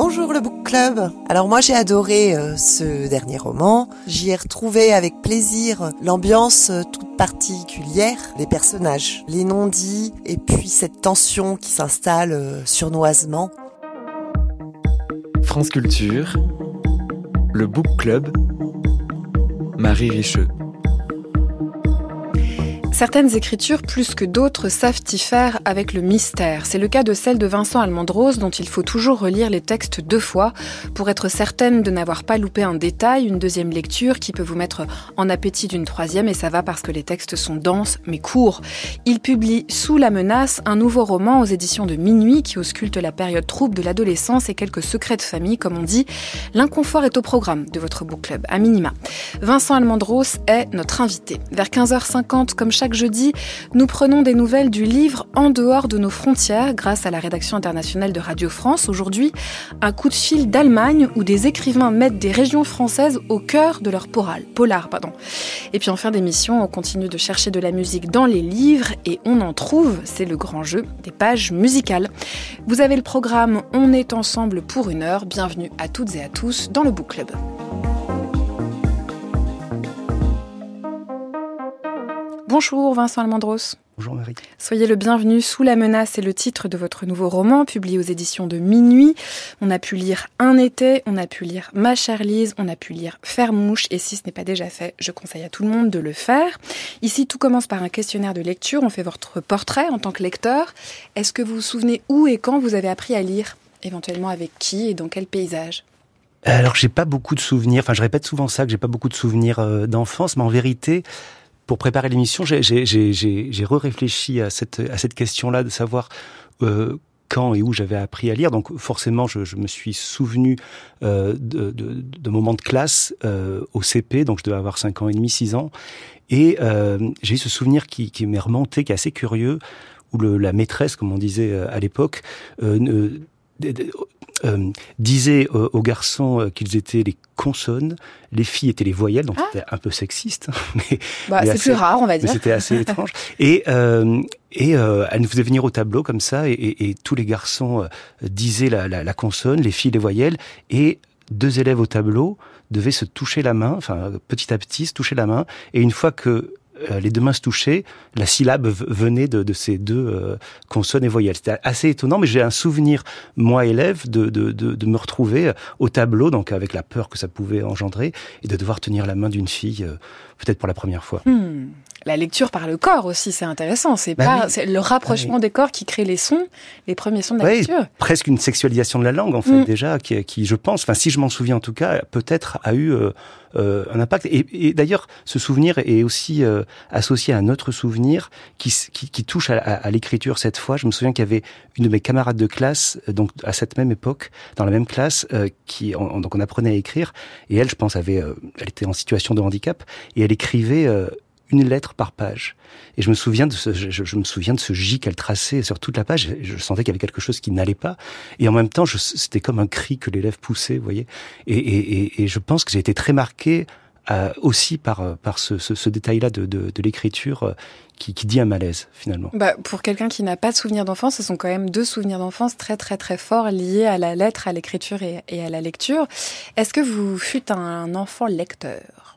Bonjour le Book Club. Alors moi j'ai adoré euh, ce dernier roman. J'y ai retrouvé avec plaisir l'ambiance euh, toute particulière, les personnages, les non-dits et puis cette tension qui s'installe euh, surnoisement. France Culture, le Book Club, Marie Richeux. Certaines écritures, plus que d'autres, savent y faire avec le mystère. C'est le cas de celle de Vincent Almendros, dont il faut toujours relire les textes deux fois pour être certaine de n'avoir pas loupé un détail, une deuxième lecture qui peut vous mettre en appétit d'une troisième, et ça va parce que les textes sont denses mais courts. Il publie Sous la menace, un nouveau roman aux éditions de Minuit qui ausculte la période trouble de l'adolescence et quelques secrets de famille, comme on dit. L'inconfort est au programme de votre book club, à minima. Vincent Almendros est notre invité. Vers 15h50, comme chaque jeudi, nous prenons des nouvelles du livre En dehors de nos frontières grâce à la rédaction internationale de Radio France. Aujourd'hui, un coup de fil d'Allemagne où des écrivains mettent des régions françaises au cœur de leur polar. polar pardon. Et puis en fin d'émission, on continue de chercher de la musique dans les livres et on en trouve, c'est le grand jeu des pages musicales. Vous avez le programme On est ensemble pour une heure. Bienvenue à toutes et à tous dans le Book Club. Bonjour Vincent Almendros. Bonjour Marie. Soyez le bienvenu. Sous la menace est le titre de votre nouveau roman, publié aux éditions de Minuit. On a pu lire Un été, on a pu lire Ma chère Lise, on a pu lire Faire mouche, et si ce n'est pas déjà fait, je conseille à tout le monde de le faire. Ici, tout commence par un questionnaire de lecture. On fait votre portrait en tant que lecteur. Est-ce que vous vous souvenez où et quand vous avez appris à lire Éventuellement avec qui et dans quel paysage? Alors j'ai pas beaucoup de souvenirs, enfin je répète souvent ça que j'ai pas beaucoup de souvenirs euh, d'enfance, mais en vérité, pour préparer l'émission, j'ai re-réfléchi à cette, à cette question-là de savoir euh, quand et où j'avais appris à lire. Donc forcément, je, je me suis souvenu euh, de, de, de, moments de classe euh, au CP, donc je devais avoir 5 ans et demi, 6 ans. Et euh, j'ai eu ce souvenir qui, qui m'est remonté, qui est assez curieux, où le, la maîtresse, comme on disait euh, à l'époque, euh, disait euh, aux garçons euh, qu'ils étaient les consonnes, les filles étaient les voyelles, donc Ah. c'était un peu sexiste, mais, bah, mais C'est assez- plus rare, on va mais dire. c'était assez étrange. Et, euh, et euh, elle nous faisait venir au tableau comme ça, et, et- et tous les garçons disaient la, la, la consonne, les filles les voyelles, et deux élèves au tableau devaient se toucher la main, enfin petit à petit se toucher la main, et une fois que euh, les deux mains se touchaient, la syllabe venait de, de ces deux euh, consonnes et voyelles. C'était assez étonnant, mais j'ai un souvenir, moi élève, de, de, de, me retrouver au tableau, donc avec la peur que ça pouvait engendrer, et de devoir tenir la main d'une fille, euh, peut-être pour la première fois. Hmm. La lecture par le corps aussi, c'est intéressant. C'est Bah pas oui. c'est le rapprochement des corps qui crée les sons, les premiers sons de la Ouais, lecture. presque une sexualisation de la langue en fait Mm. déjà qui, qui je pense enfin si je m'en souviens en tout cas peut-être a eu euh, euh, un impact et, et d'ailleurs ce souvenir est aussi euh, associé à un autre souvenir qui, qui, qui touche à, à- à l'écriture cette fois je me souviens qu'il y avait une de mes camarades de classe euh, donc à cette même époque dans la même classe euh, qui on, donc on apprenait à écrire et elle je pense avait euh, elle était en situation de handicap et elle écrivait euh, une lettre par page. Et je me souviens de ce, je, me souviens de ce J qu'elle traçait sur toute la page. Je, je sentais qu'il y avait quelque chose qui n'allait pas. Et en même temps, c'était comme un cri que l'élève poussait, vous voyez. Et, je pense que j'ai été très marqué euh, aussi par, euh, ce, détail-là de, l'écriture qui, qui dit un malaise, finalement. Bah, pour quelqu'un qui n'a pas de souvenirs d'enfance, ce sont quand même deux souvenirs d'enfance très très très forts liés à la lettre, à l'écriture et, et à la lecture. Est-ce que vous fûtes un enfant lecteur?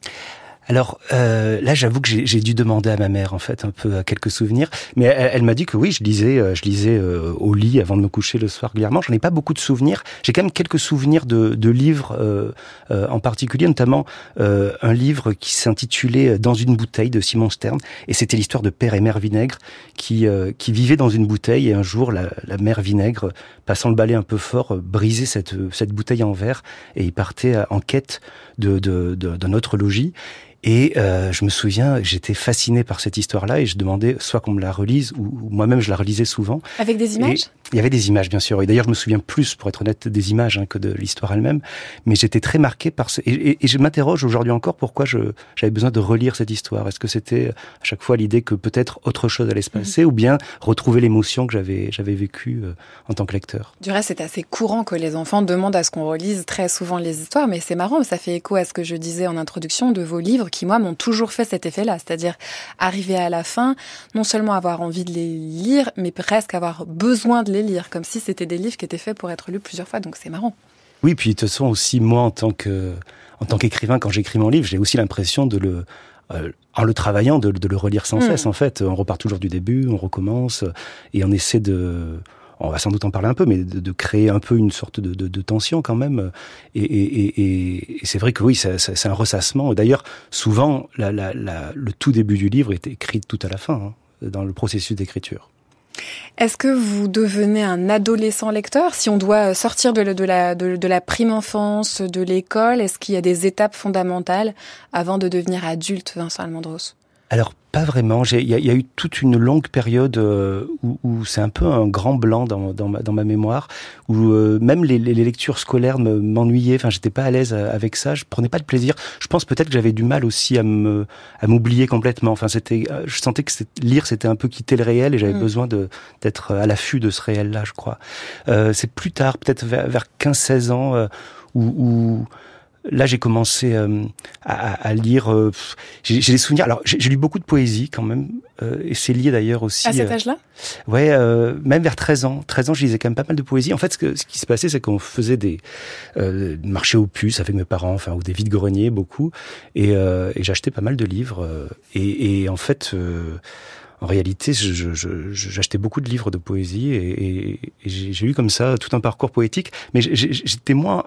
Alors euh, là, j'avoue que j'ai dû demander à ma mère en fait un peu euh, quelques souvenirs, mais elle, m'a dit que oui, je lisais, euh, je lisais euh, au lit avant de me coucher le soir régulièrement. J'en ai pas beaucoup de souvenirs. J'ai quand même quelques souvenirs de, de livres euh, euh, en particulier, notamment un livre qui s'intitulait Dans une bouteille de Simon Stern, et c'était l'histoire de père et mère vinaigre qui qui vivaient dans une bouteille et un jour la, la mère vinaigre, passant le balai un peu fort, brisait cette cette bouteille en verre et il partait euh, en quête de de- autre logis. Et euh, je me souviens, j'étais fasciné par cette histoire-là et je demandais soit qu'on me la relise ou, moi-même je la relisais souvent. Avec des images? Il y avait des images, bien sûr. Et d'ailleurs, je me souviens plus, pour être honnête, des images hein, que de l'histoire elle-même. Mais j'étais très marqué par ce... Et, et, je m'interroge aujourd'hui encore pourquoi j'avais besoin de relire cette histoire. Est-ce que c'était à chaque fois l'idée que peut-être autre chose allait se mhm. passer ou bien retrouver l'émotion que j'avais j'avais vécue euh, en tant que lecteur? Du reste, c'est assez courant que les enfants demandent à ce qu'on relise très souvent les histoires, mais c'est marrant, ça fait écho à ce que je disais en introduction de vos livres qui, moi, m'ont toujours fait cet effet-là. C'est-à-dire arriver à la fin, non seulement avoir envie de les lire, mais presque avoir besoin de les lire, comme si c'était des livres qui étaient faits pour être lus plusieurs fois. Donc c'est marrant. Oui, puis de toute façon aussi moi en tant que en tant qu'écrivain, quand j'écris mon livre, j'ai aussi l'impression de le euh, en le travaillant, de, de le relire sans hmm. cesse. En fait, on repart toujours du début, on recommence et on essaie de on va sans doute en parler un peu, mais de, créer un peu une sorte de, tension quand même. Et, c'est vrai que oui, c'est un ressassement. D'ailleurs, souvent, le tout début du livre est écrit tout à la fin, hein, dans le processus d'écriture. Est-ce que vous devenez un adolescent lecteur? Si on doit sortir de, la, prime enfance, de l'école, est-ce qu'il y a des étapes fondamentales avant de devenir adulte, Vincent Almondros? Alors pas vraiment. Il y, a eu toute une longue période euh, où, c'est un peu un grand blanc dans, dans, ma, dans ma, mémoire, où euh, même les, les, lectures scolaires m'ennuyaient. Enfin, j'étais pas à l'aise euh, avec ça. Je prenais pas de plaisir. Je pense peut-être que j'avais du mal aussi à me à m'oublier complètement. Enfin, c'était, je sentais que lire c'était un peu quitter le réel et j'avais mm. besoin de d'être à l'affût de ce réel-là, je crois. c'est plus tard, peut-être vers, vers 15-16 ans, où, où là j'ai commencé euh, à, à, lire. Euh, j'ai des souvenirs. Alors j'ai lu beaucoup de poésie quand même, euh, et c'est lié d'ailleurs aussi. À cet âge-là? Ouais, même vers 13 ans. 13 ans, je lisais quand même pas mal de poésie. En fait, ce, que, ce qui se passait, c'est qu'on faisait des marchés aux puces avec mes parents, enfin ou des vides greniers beaucoup, et, et j'achetais pas mal de livres. et, et en fait. En réalité, j'achetais beaucoup de livres de poésie et, et j'ai lu comme ça tout un parcours poétique, mais j'étais moins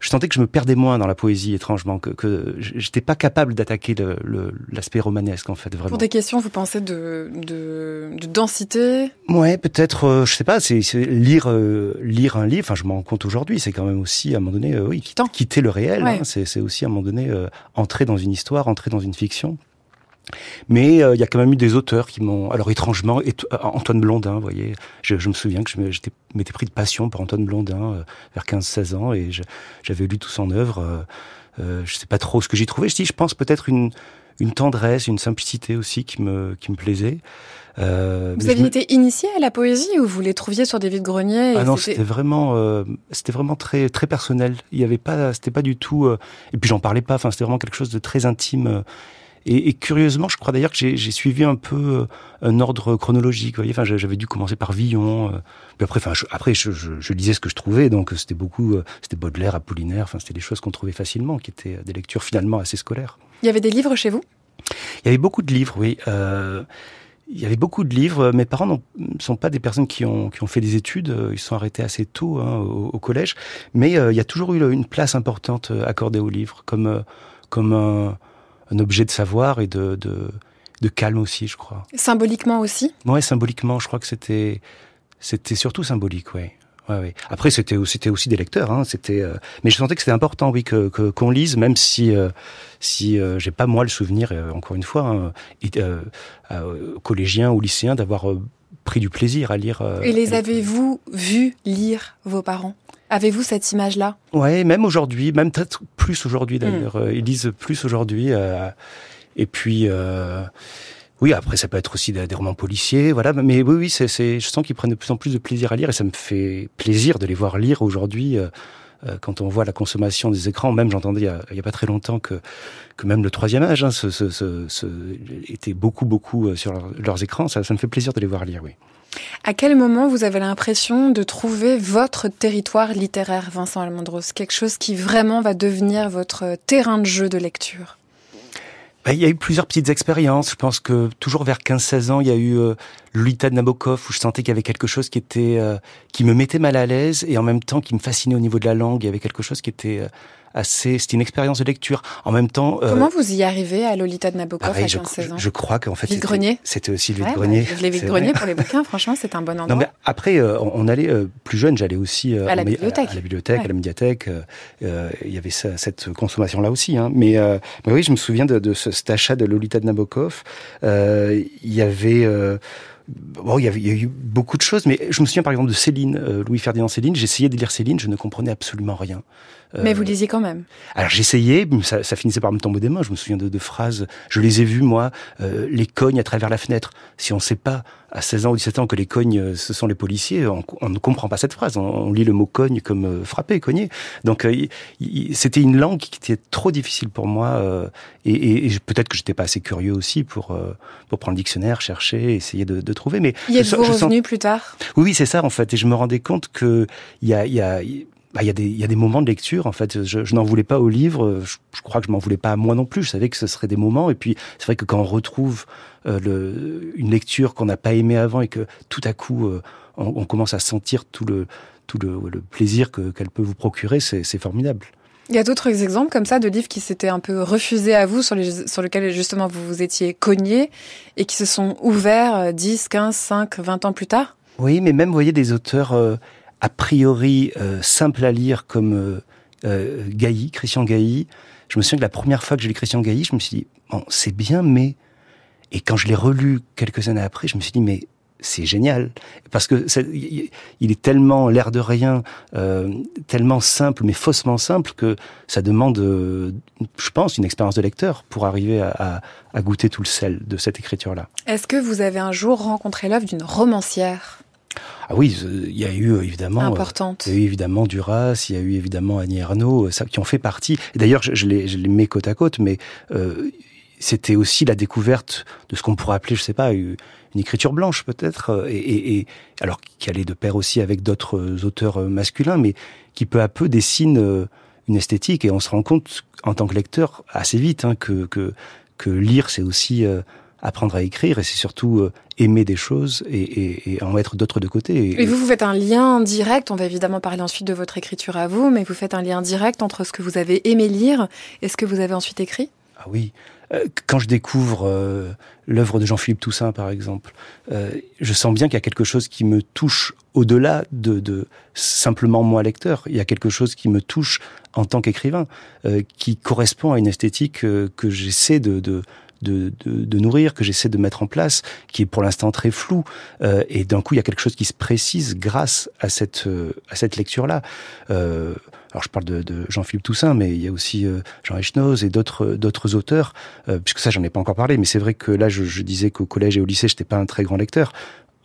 je sentais que je me perdais moins dans la poésie étrangement, que, que j'étais pas capable d'attaquer l'aspect le, romanesque en fait vraiment. Pour des questions, vous pensez de, de, de densité? Ouais, peut-être, euh, je sais pas, c'est lire euh, lire un livre. Enfin, je m'en rends compte aujourd'hui, c'est quand même aussi à un moment donné, euh, oui, quitter le réel. Hein, c'est aussi à un moment donné entrer dans une histoire, entrer dans une fiction. Mais euh, il y a quand même eu des auteurs qui m'ont... Alors étrangement, et, euh, Antoine Blondin, vous voyez, je, je me souviens que je m'étais pris de passion pour Antoine Blondin euh, vers 15-16 ans et j'avais lu tout son œuvre. Euh, je sais pas trop ce que j'y trouvais. Si, je pense peut-être une, une tendresse, une simplicité aussi qui me, qui me plaisait. Euh, vous aviez été initié à la poésie ou vous les trouviez sur des vides-greniers Ah non, c'était vraiment, euh, c'était vraiment très très personnel. Il y avait pas, c'était pas du tout. et puis j'en parlais pas. Enfin, c'était vraiment quelque chose de très intime et, et, curieusement, je crois d'ailleurs que j'ai suivi un peu euh, un ordre chronologique. Vous voyez, enfin, j'avais dû commencer par Villon. Euh, puis après, enfin, je, après, je, je, je, lisais ce que je trouvais. Donc, c'était beaucoup, euh, c'était Baudelaire, Apollinaire. Enfin, c'était des choses qu'on trouvait facilement, qui étaient des lectures finalement assez scolaires. Il y avait des livres chez vous? Il y avait beaucoup de livres, oui. Euh, il y avait beaucoup de livres. Mes parents ne sont pas des personnes qui ont, qui ont fait des études. Ils sont arrêtés assez tôt hein, au, au, collège. Mais il y a toujours eu une place importante accordée aux livres, comme, comme un un objet de savoir et de, de, de calme aussi, je crois. Symboliquement aussi? Ouais, symboliquement, je crois que c'était c'était surtout symbolique, ouais. Ouais, ouais. Après, c'était c'était aussi des lecteurs, hein. C'était, euh, mais je sentais que c'était important, oui, que qu'on lise, même si euh, si euh, j'ai pas moi le souvenir, encore une fois, hein, collégien ou lycéen, d'avoir pris du plaisir à lire. Et les avez-vous vus lire vos parents? Avez-vous cette image-là? Ouais, même aujourd'hui, même peut-être plus aujourd'hui hmm. d'ailleurs. Euh, ils lisent plus aujourd'hui. Euh, et puis, euh, oui, après ça peut être aussi des, romans policiers, voilà. Mais oui, oui, c'est, c'est, je sens qu'ils prennent de plus en plus de plaisir à lire et ça me fait plaisir de les voir lire aujourd'hui. Euh, quand on voit la consommation des écrans, même j'entendais il y a, pas très longtemps que que même le troisième âge hein, était beaucoup beaucoup sur leurs écrans. Ça, ça me fait plaisir de les voir lire, oui. À quel moment vous avez l'impression de trouver votre territoire littéraire, Vincent Almondros? Quelque chose qui vraiment va devenir votre terrain de jeu de lecture? Il y a eu plusieurs petites expériences. Je pense que toujours vers 15-16 ans, il y a eu euh, de Nabokov où je sentais qu'il y avait quelque chose qui était euh, qui me mettait mal à l'aise et en même temps qui me fascinait au niveau de la langue. Il y avait quelque chose qui était euh, assez. C'était une expérience de lecture. En même temps. Comment vous y arrivez à Lolita de Nabokov à 15-16 ans je, crois qu'en fait. C'était aussi le vide grenier. Bah, les grenier pour les bouquins, franchement, c'est un bon endroit. Non, mais après, on allait plus jeune, j'allais aussi à la bibliothèque, à, la bibliothèque, à la médiathèque. il y avait ça, cette consommation là aussi. Hein. Mais, mais, oui, je me souviens de, de ce, cet achat de Lolita de Nabokov. il y avait Bon, il y, avait, il y a eu beaucoup de choses, mais je me souviens par exemple de Céline, euh, Louis-Ferdinand Céline. J'essayais de lire Céline, je ne comprenais absolument rien. Euh, mais vous lisiez quand même. Alors j'essayais, ça, ça, finissait par me tomber des mains. Je me souviens de, de phrases. Je les ai vues moi, euh, les cognes à travers la fenêtre. Si on ne sait pas à 16 ans ou 17 ans que les cognes euh, ce sont les policiers, on, on ne comprend pas cette phrase. On, on lit le mot cogne comme euh, frapper, cogner. Donc c'était une langue qui était trop difficile pour moi et, et, et peut-être que j'étais pas assez curieux aussi pour pour prendre le dictionnaire, chercher, essayer de, de trouver. Mais y êtes-vous revenu sens... plus tard? Oui, oui c'est ça en fait. Et je me rendais compte que il y a, y a bah, il y, a des, y a des moments de lecture, en fait. Je, je n'en voulais pas au livre. Je, je, crois que je m'en voulais pas à moi non plus. Je savais que ce seraient des moments. Et puis, c'est vrai que quand on retrouve euh, le, une lecture qu'on n'a pas aimée avant et que tout à coup, euh, on, on, commence à sentir tout le, tout le, le plaisir que, qu'elle peut vous procurer, c'est, c'est formidable. Il y a d'autres exemples comme ça de livres qui s'étaient un peu refusés à vous, sur, les, sur lesquels justement vous vous étiez cogné et qui se sont ouverts 10, 15, 5, 20 ans plus tard? Oui, mais même, vous voyez, des auteurs... Euh, a priori euh, simple à lire comme euh, euh, Gailly, Christian Gailly. Je me souviens que la première fois que j'ai lu Christian Gailly, je me suis dit, bon, c'est bien, mais... Et quand je l'ai relu quelques années après, je me suis dit, mais c'est génial parce que il est tellement l'air de rien, euh, tellement simple mais faussement simple que ça demande, je pense, une expérience de lecteur pour arriver à, à goûter tout le sel de cette écriture-là. Est-ce que vous avez un jour rencontré l'œuvre d'une romancière? Ah oui, il y a eu euh, évidemment, Importante. il y a eu évidemment Duras, il y a eu évidemment Annie Ernaux, ça, qui ont fait partie. D'ailleurs, je, je, les, je les mets côte à côte, mais euh, c'était aussi la découverte de ce qu'on pourrait appeler, je sais pas, une écriture blanche peut-être, et, et, et, alors qui allait de pair aussi avec d'autres auteurs masculins, mais qui peu à peu dessine une esthétique, et on se rend compte en tant que lecteur assez vite hein, que, que, que lire, c'est aussi euh, apprendre à écrire et c'est surtout euh, aimer des choses et, et, et en mettre d'autres de côté. Et, vous, vous faites un lien direct, on va évidemment parler ensuite de votre écriture à vous, mais vous faites un lien direct entre ce que vous avez aimé lire et ce que vous avez ensuite écrit? Ah oui. Euh, quand je découvre euh, l'œuvre de Jean-Philippe Toussaint, par exemple, je sens bien qu'il y a quelque chose qui me touche au-delà de, de, simplement moi lecteur. Il y a quelque chose qui me touche en tant qu'écrivain, qui correspond à une esthétique que j'essaie de, de, de, de, de, nourrir, que j'essaie de mettre en place, qui est pour l'instant très flou. Euh, et d'un coup, il y a quelque chose qui se précise grâce à cette, euh, à cette lecture-là. Euh, alors je parle de, de Jean-Philippe Toussaint, mais il y a aussi euh, Jean Echnoz et d'autres d'autres auteurs, euh, puisque ça j'en ai pas encore parlé, mais c'est vrai que là je, je disais qu'au collège et au lycée j'étais pas un très grand lecteur.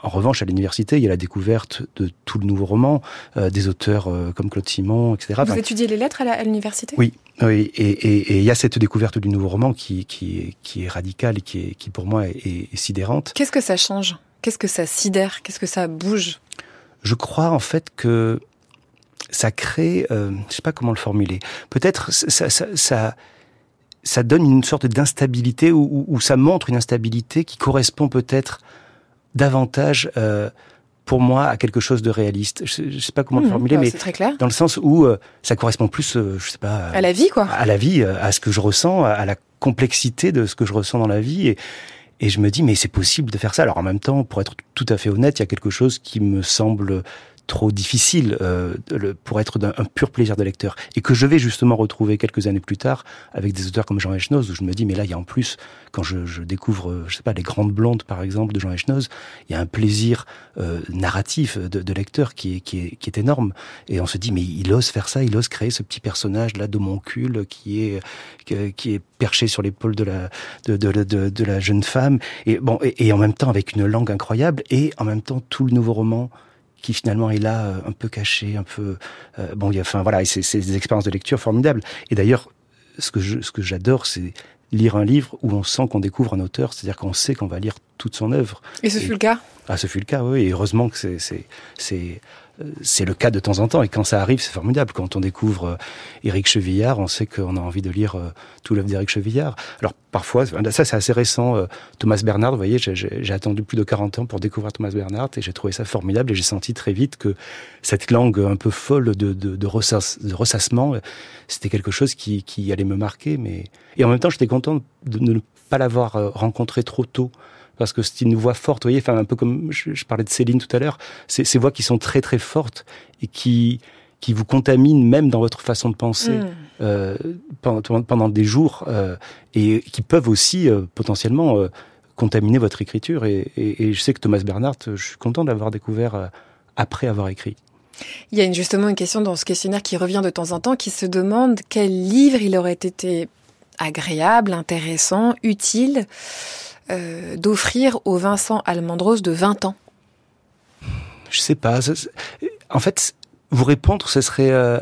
En revanche, à l'université, il y a la découverte de tout le nouveau roman, euh, des auteurs euh, comme Claude Simon, etc. Vous enfin, étudiez les lettres à l'université? Oui, oui, et, et, et, il y a cette découverte du nouveau roman qui, qui, qui est radicale et qui, est, qui pour moi est, est sidérante. Qu'est-ce que ça change? Qu'est-ce que ça sidère? Qu'est-ce que ça bouge? Je crois en fait que ça crée, euh, je sais pas comment le formuler. Peut-être ça, ça, ça, ça, donne une sorte d'instabilité ou, ou, ça montre une instabilité qui correspond peut-être davantage. Euh, pour moi à quelque chose de réaliste. Je, je sais pas comment mmh, le formuler, bah, mais très clair. dans le sens où euh, ça correspond plus, euh, je sais pas, à la vie, quoi. À la vie, à ce que je ressens, à, à la complexité de ce que je ressens dans la vie. Et, et je me dis, mais c'est possible de faire ça. Alors en même temps, pour être tout à fait honnête, il y a quelque chose qui me semble trop difficile euh, pour être d'un pur plaisir de lecteur. Et que je vais justement retrouver quelques années plus tard avec des auteurs comme Jean Echnoz où je me dis mais là il y a en plus quand je, je découvre je sais pas les grandes blondes par exemple de Jean Echnoz il y a un plaisir euh, narratif de, de, lecteur qui est, qui, est, qui est énorme. Et on se dit mais il ose faire ça il ose créer ce petit personnage là d'homoncule qui est qui est perché sur l'épaule de la de, de, de, la jeune femme. Et bon et en même temps avec une langue incroyable et en même temps tout le nouveau roman qui finalement est là, un peu caché, un peu euh, bon. Il y a, enfin voilà, c'est des expériences de lecture formidables. Et d'ailleurs, ce que je, ce que j'adore, c'est lire un livre où on sent qu'on découvre un auteur, c'est-à-dire qu'on sait qu'on va lire toute son œuvre. Et ce et, fut le cas? Ah, ce fut le cas, oui. Et heureusement que c'est c'est c'est le cas de temps en temps et quand ça arrive, c'est formidable. Quand on découvre euh, Éric Chevillard, on sait qu'on a envie de lire euh, tout l'œuvre d'Éric Chevillard. Alors parfois, ça c'est assez récent. Euh, Thomas Bernard, vous voyez, j'ai attendu plus de 40 ans pour découvrir Thomas Bernard et j'ai trouvé ça formidable et j'ai senti très vite que cette langue un peu folle de, ressassement, c'était quelque chose qui, qui allait me marquer. Mais et en même temps, j'étais content de ne pas l'avoir rencontré trop tôt parce que c'est une voix forte, vous voyez, enfin un peu comme je, parlais de Céline tout à l'heure, c'est ces voix qui sont très très fortes et qui qui vous contaminent même dans votre façon de penser mm. euh, pendant, pendant, des jours euh, et qui peuvent aussi euh, potentiellement contaminer votre écriture. Et, et, et, je sais que Thomas Bernhardt, je suis content d'avoir découvert après avoir écrit. Il y a justement une question dans ce questionnaire qui revient de temps en temps, qui se demande quel livre il aurait été agréable, intéressant, utile euh, d'offrir au Vincent Almendros de 20 ans Je sais pas. En fait, vous répondre, ce serait euh,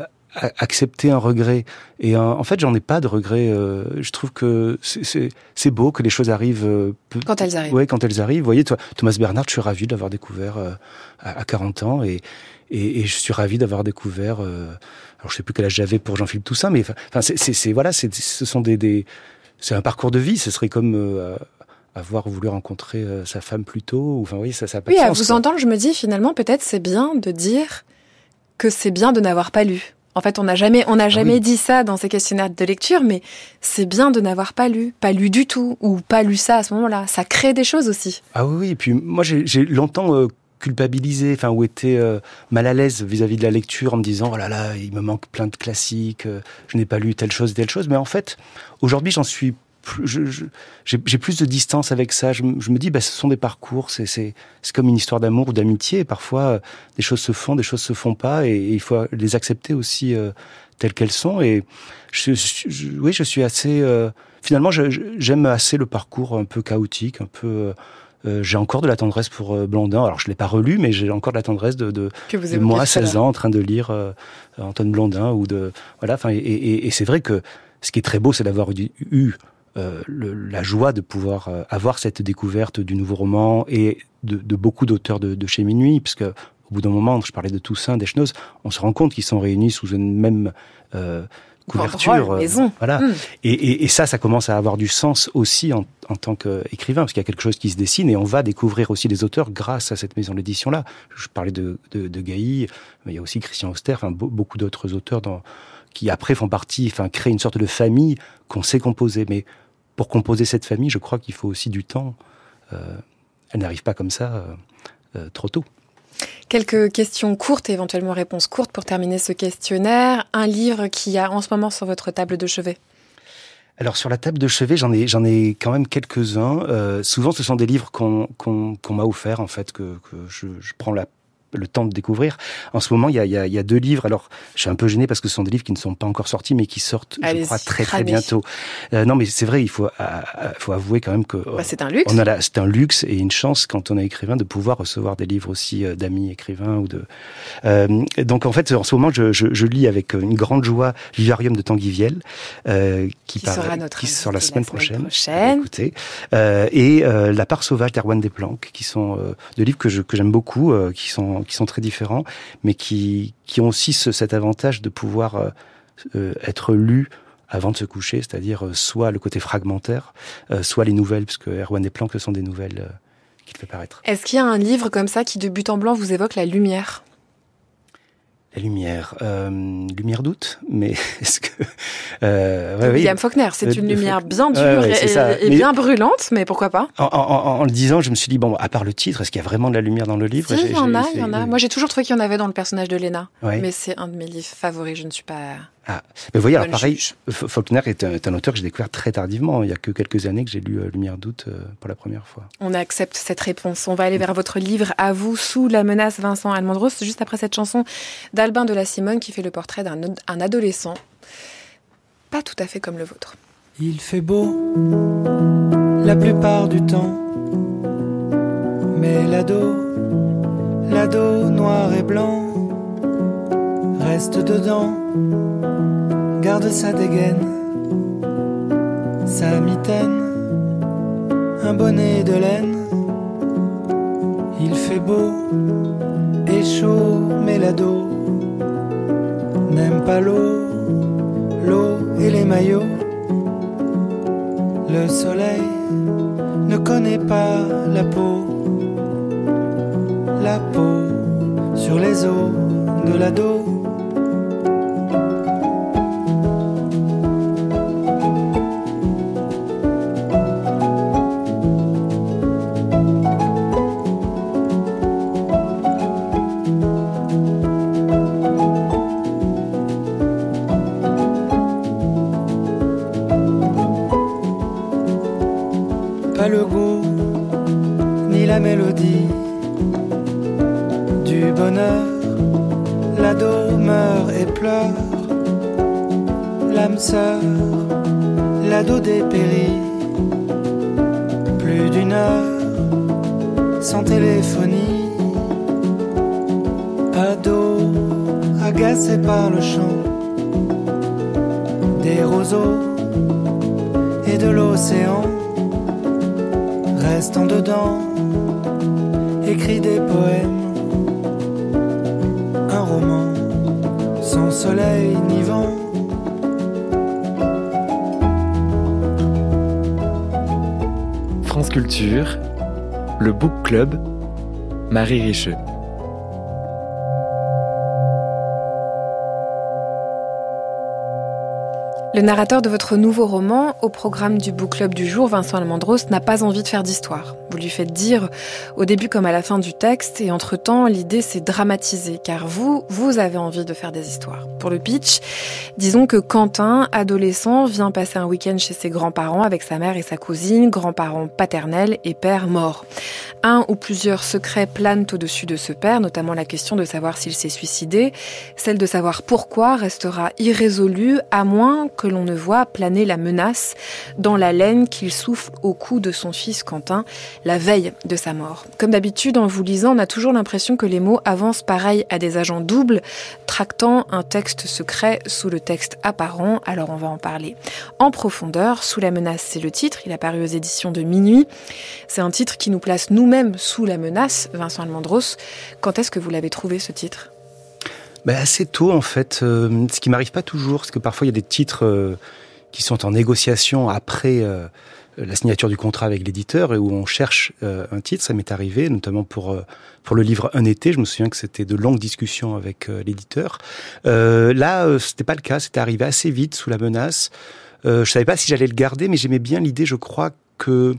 accepter un regret. Et en fait, j'en ai pas de regret. Euh, je trouve que c'est beau que les choses arrivent. quand elles arrivent. Ouais, quand elles arrivent. Vous voyez, toi, Thomas Bernard, je suis ravi de l'avoir découvert à, 40 ans et, et, je suis ravi d'avoir découvert. alors, je sais plus quel âge j'avais pour Jean-Philippe Toussaint, mais enfin, c'est voilà, ce sont des, des c'est un parcours de vie. Ce serait comme avoir voulu rencontrer euh, sa femme plus tôt. Enfin, oui, ça, ça pas Oui, à vous entendre, je me dis finalement, peut-être c'est bien de dire que c'est bien de n'avoir pas lu. En fait, on n'a jamais, on n'a ah jamais dit ça dans ces questionnaires de lecture, mais c'est bien de n'avoir pas lu, pas lu du tout, ou pas lu ça à ce moment-là. Ça crée des choses aussi. Ah oui, oui. Et puis moi, j'ai longtemps euh, culpabilisé, enfin, ou été euh, mal à l'aise vis-à-vis de la lecture, en me disant, oh là là, il me manque plein de classiques, je n'ai pas lu telle chose, telle chose. Mais en fait, aujourd'hui, j'en suis j'ai plus de distance avec ça. Je, me dis, bah, ce sont des parcours, c'est comme une histoire d'amour ou d'amitié. Parfois, euh, des choses se font, des choses se font pas, et, il faut les accepter aussi euh, telles qu'elles sont. Et je, oui, je suis assez. Euh, finalement, j'aime assez le parcours un peu chaotique, un peu. j'ai encore de la tendresse pour Blondin. Alors, je l'ai pas relu, mais j'ai encore de la tendresse de, de, de moi, 16 ans, en train de lire Antoine Blondin ou de voilà. Enfin, et, et, et c'est vrai que ce qui est très beau, c'est d'avoir eu euh, le, la joie de pouvoir euh, avoir cette découverte du nouveau roman et de, de beaucoup d'auteurs de, de, chez Minuit, puisque au bout d'un moment, je parlais de Toussaint, d'Eschnoz, on se rend compte qu'ils sont réunis sous une même euh, couverture. Euh, maison. Voilà. Hmm. Et, et, et, ça, ça commence à avoir du sens aussi en, en tant qu'écrivain, parce qu'il y a quelque chose qui se dessine et on va découvrir aussi des auteurs grâce à cette maison d'édition-là. Je parlais de, de, de Gailly, mais il y a aussi Christian Auster, enfin, beaucoup d'autres auteurs dans, qui après font partie, enfin, créent une sorte de famille qu'on sait composer. Mais pour composer cette famille, je crois qu'il faut aussi du temps. Euh, elle n'arrive pas comme ça euh, euh, trop tôt. Quelques questions courtes, éventuellement réponses courtes pour terminer ce questionnaire. Un livre qui a en ce moment sur votre table de chevet alors sur la table de chevet, j'en ai j'en ai quand même quelques-uns. souvent, ce sont des livres qu'on qu'on m'a offert en fait que, que je, je prends la le temps de découvrir. En ce moment, il y a, il y a, il y a deux livres. Alors, je suis un peu gêné parce que ce sont des livres qui ne sont pas encore sortis, mais qui sortent, je crois, très très bientôt. Euh, non, mais c'est vrai, il faut, euh, faut avouer quand même que bah, c'est un luxe. On a c'est un luxe et une chance quand on est écrivain de pouvoir recevoir des livres aussi euh, d'amis écrivains ou de. Euh, donc en fait, en ce moment, je, je, je, lis avec une grande joie Vivarium de Tanguy Viel, euh, qui, qui, sera notre qui sort la semaine, prochaine. prochaine. Écoutez, et La part sauvage d'Erwan Desplanques, qui sont deux livres que je que j'aime beaucoup, qui sont qui sont très différents, mais qui, qui ont aussi ce, cet avantage de pouvoir euh, euh, être lus avant de se coucher, c'est-à-dire euh, soit le côté fragmentaire, soit les nouvelles, puisque Erwan Desplanques, ce sont des nouvelles qu'il fait paraître. Est-ce qu'il y a un livre comme ça qui, de but en blanc, vous évoque la lumière? La lumière, euh, lumière d'août, mais est-ce que euh, ouais, William Faulkner, c'est une lumière bien dure et, bien brûlante, mais pourquoi pas? en, en, en, le disant, je me suis dit bon, à part le titre, est-ce qu'il y a vraiment de la lumière dans le livre? Si, il y en a, il y en a. Moi, j'ai toujours trouvé qu'il y en avait dans le personnage de Lena, mais c'est un de mes livres favoris. Je ne suis pas ah, mais vous voyez, alors pareil, Faulkner est un, auteur que j'ai découvert très tardivement. Il y a que quelques années que j'ai lu euh, Lumière d'août euh, pour la première fois. On accepte cette réponse. On va aller vers votre livre À vous, sous la menace, Vincent Almondros, juste après cette chanson d'Albin de la Simone qui fait le portrait d'un adolescent. Pas tout à fait comme le vôtre. Il fait beau la plupart du temps, mais l'ado, l'ado noir et blanc reste dedans, garde sa dégaine, sa mitaine, un bonnet de laine. Il fait beau et chaud, mais l'ado n'aime pas l'eau, l'eau et les maillots. Le soleil ne connaît pas la peau, la peau sur les os de l'ado. Écrit des poèmes, un roman, sans soleil ni vent. France Culture, le Book Club, Marie Richeux. Le narrateur de votre nouveau roman, au programme du book club du jour, Vincent Almandros, n'a pas envie de faire d'histoire. Vous lui faites dire, au début comme à la fin du texte, et entre-temps, l'idée c'est dramatiser, car vous, vous avez envie de faire des histoires. Pour le pitch, disons que Quentin, adolescent, vient passer un week-end chez ses grands-parents avec sa mère et sa cousine, grands-parents paternels et père mort. Un ou plusieurs secrets planent au-dessus de ce père, notamment la question de savoir s'il s'est suicidé, celle de savoir pourquoi restera irrésolue, à moins que l'on ne voit planer la menace dans la laine qu'il souffle au cou de son fils Quentin la veille de sa mort. Comme d'habitude, en vous lisant, on a toujours l'impression que les mots avancent pareil à des agents doubles, tractant un texte secret sous le texte apparent. Alors on va en parler en profondeur. Sous la menace, c'est le titre. Il a paru aux éditions de Minuit. C'est un titre qui nous place nous-mêmes sous la menace. Vincent Almandros, quand est-ce que vous l'avez trouvé ce titre? Ben, assez tôt en fait, euh, ce qui m'arrive pas toujours, parce que parfois il y a des titres euh, qui sont en négociation après euh, la signature du contrat avec l'éditeur et où on cherche euh, un titre. Ça m'est arrivé, notamment pour euh, pour le livre Un été. Je me souviens que c'était de longues discussions avec euh, l'éditeur. Euh, là, euh, c'était pas le cas. C'était arrivé assez vite sous la menace. Euh, je savais pas si j'allais le garder, mais j'aimais bien l'idée. Je crois que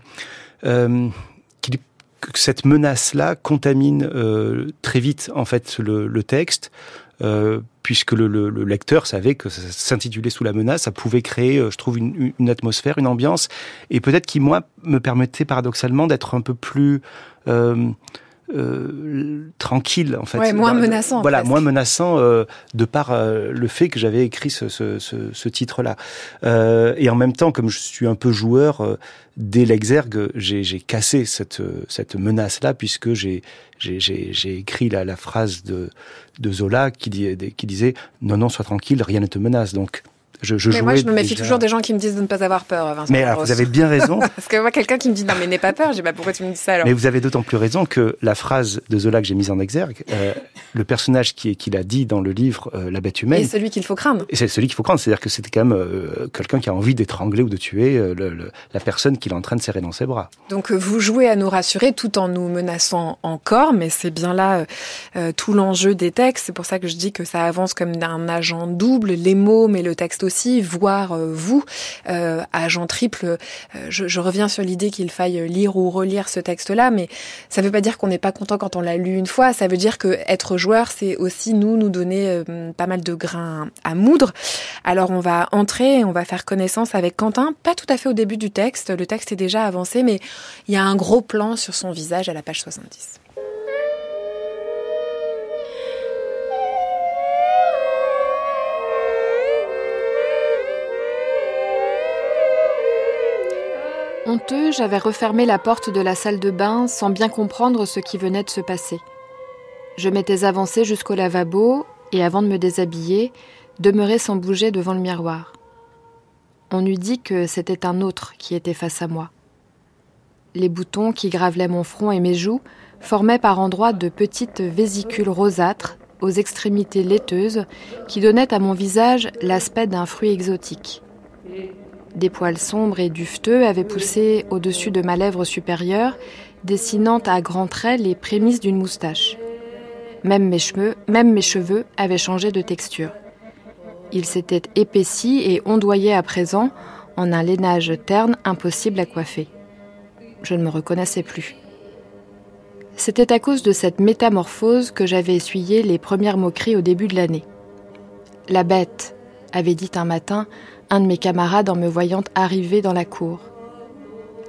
euh, que cette menace-là contamine euh, très vite en fait le texte. Euh, puisque le, le- le lecteur savait que ça s'intitulait sous la menace, ça pouvait créer, euh, je trouve, une, une atmosphère, une ambiance, et peut-être qui moi me permettait paradoxalement d'être un peu plus euh, euh, tranquille en fait, Ouais, moins menaçant, Voilà, presque. moins menaçant euh, de par euh, le fait que j'avais écrit ce, ce, ce, ce titre-là. Euh, et en même temps, comme je suis un peu joueur, euh, dès l'exergue, j'ai cassé cette, cette menace-là puisque j'ai j'ai- j'ai j'ai écrit la, la phrase de, de Zola qui, dit, qui disait non non sois tranquille rien ne te menace donc je, je Mais moi, je me méfie déjà- toujours des gens qui me disent de ne pas avoir peur, Vincent mais alors, vous avez bien raison Parce que moi, quelqu'un qui me dit non, mais n'aie pas peur, je dis bah pourquoi tu me dis ça alors mais vous avez d'autant plus raison que la phrase de Zola que j'ai mise en exergue euh, le personnage qui, qui l'a dit dans le livre euh, La bête humaine Et celui qu'il faut craindre. Et c'est celui qu'il faut prendre, c'est-à-dire que c'était quand même euh, quelqu'un qui a envie d'étrangler ou de tuer le- le- la personne qu'il est en train de serrer dans ses bras. Donc vous jouez à nous rassurer tout en nous menaçant encore, mais c'est bien là tout l'enjeu des textes. C'est pour ça que je dis que ça avance comme d'un agent double, les mots, mais le texte aussi, voire euh, vous, euh, agent triple. Euh, je, reviens sur l'idée qu'il faille lire ou relire ce texte-là, mais ça ne veut pas dire qu'on n'est pas content quand on l'a lu une fois. Ça veut dire que être joueur, c'est aussi nous nous donner pas mal de grains à moudre. Alors on va entrer on va faire connaissance avec Quentin, pas tout à fait au début du texte. Le texte est déjà avancé, mais il y a un gros plan sur son visage à la page 70. Honteux, j'avais refermé la porte de la salle de bain sans bien comprendre ce qui venait de se passer. Je m'étais avancée jusqu'au lavabo et avant de me déshabiller, demeurais sans bouger devant le miroir. On eût dit que c'était un autre qui était face à moi. Les boutons qui gravelaient mon front et mes joues formaient par endroits de petites vésicules rosâtres aux extrémités laiteuses qui donnaient à mon visage l'aspect d'un fruit exotique. Des poils sombres et dufteux avaient poussé au-dessus de ma lèvre supérieure, dessinant à grands traits les prémices d'une moustache. Même mes cheveux, même mes cheveux avaient changé de texture. Ils s'étaient épaissis et ondoyaient à présent en un lainage terne impossible à coiffer. Je ne me reconnaissais plus. C'était à cause de cette métamorphose que j'avais essuyé les premières moqueries au début de l'année. La bête, avait dit un matin un de mes camarades en me voyant arriver dans la cour.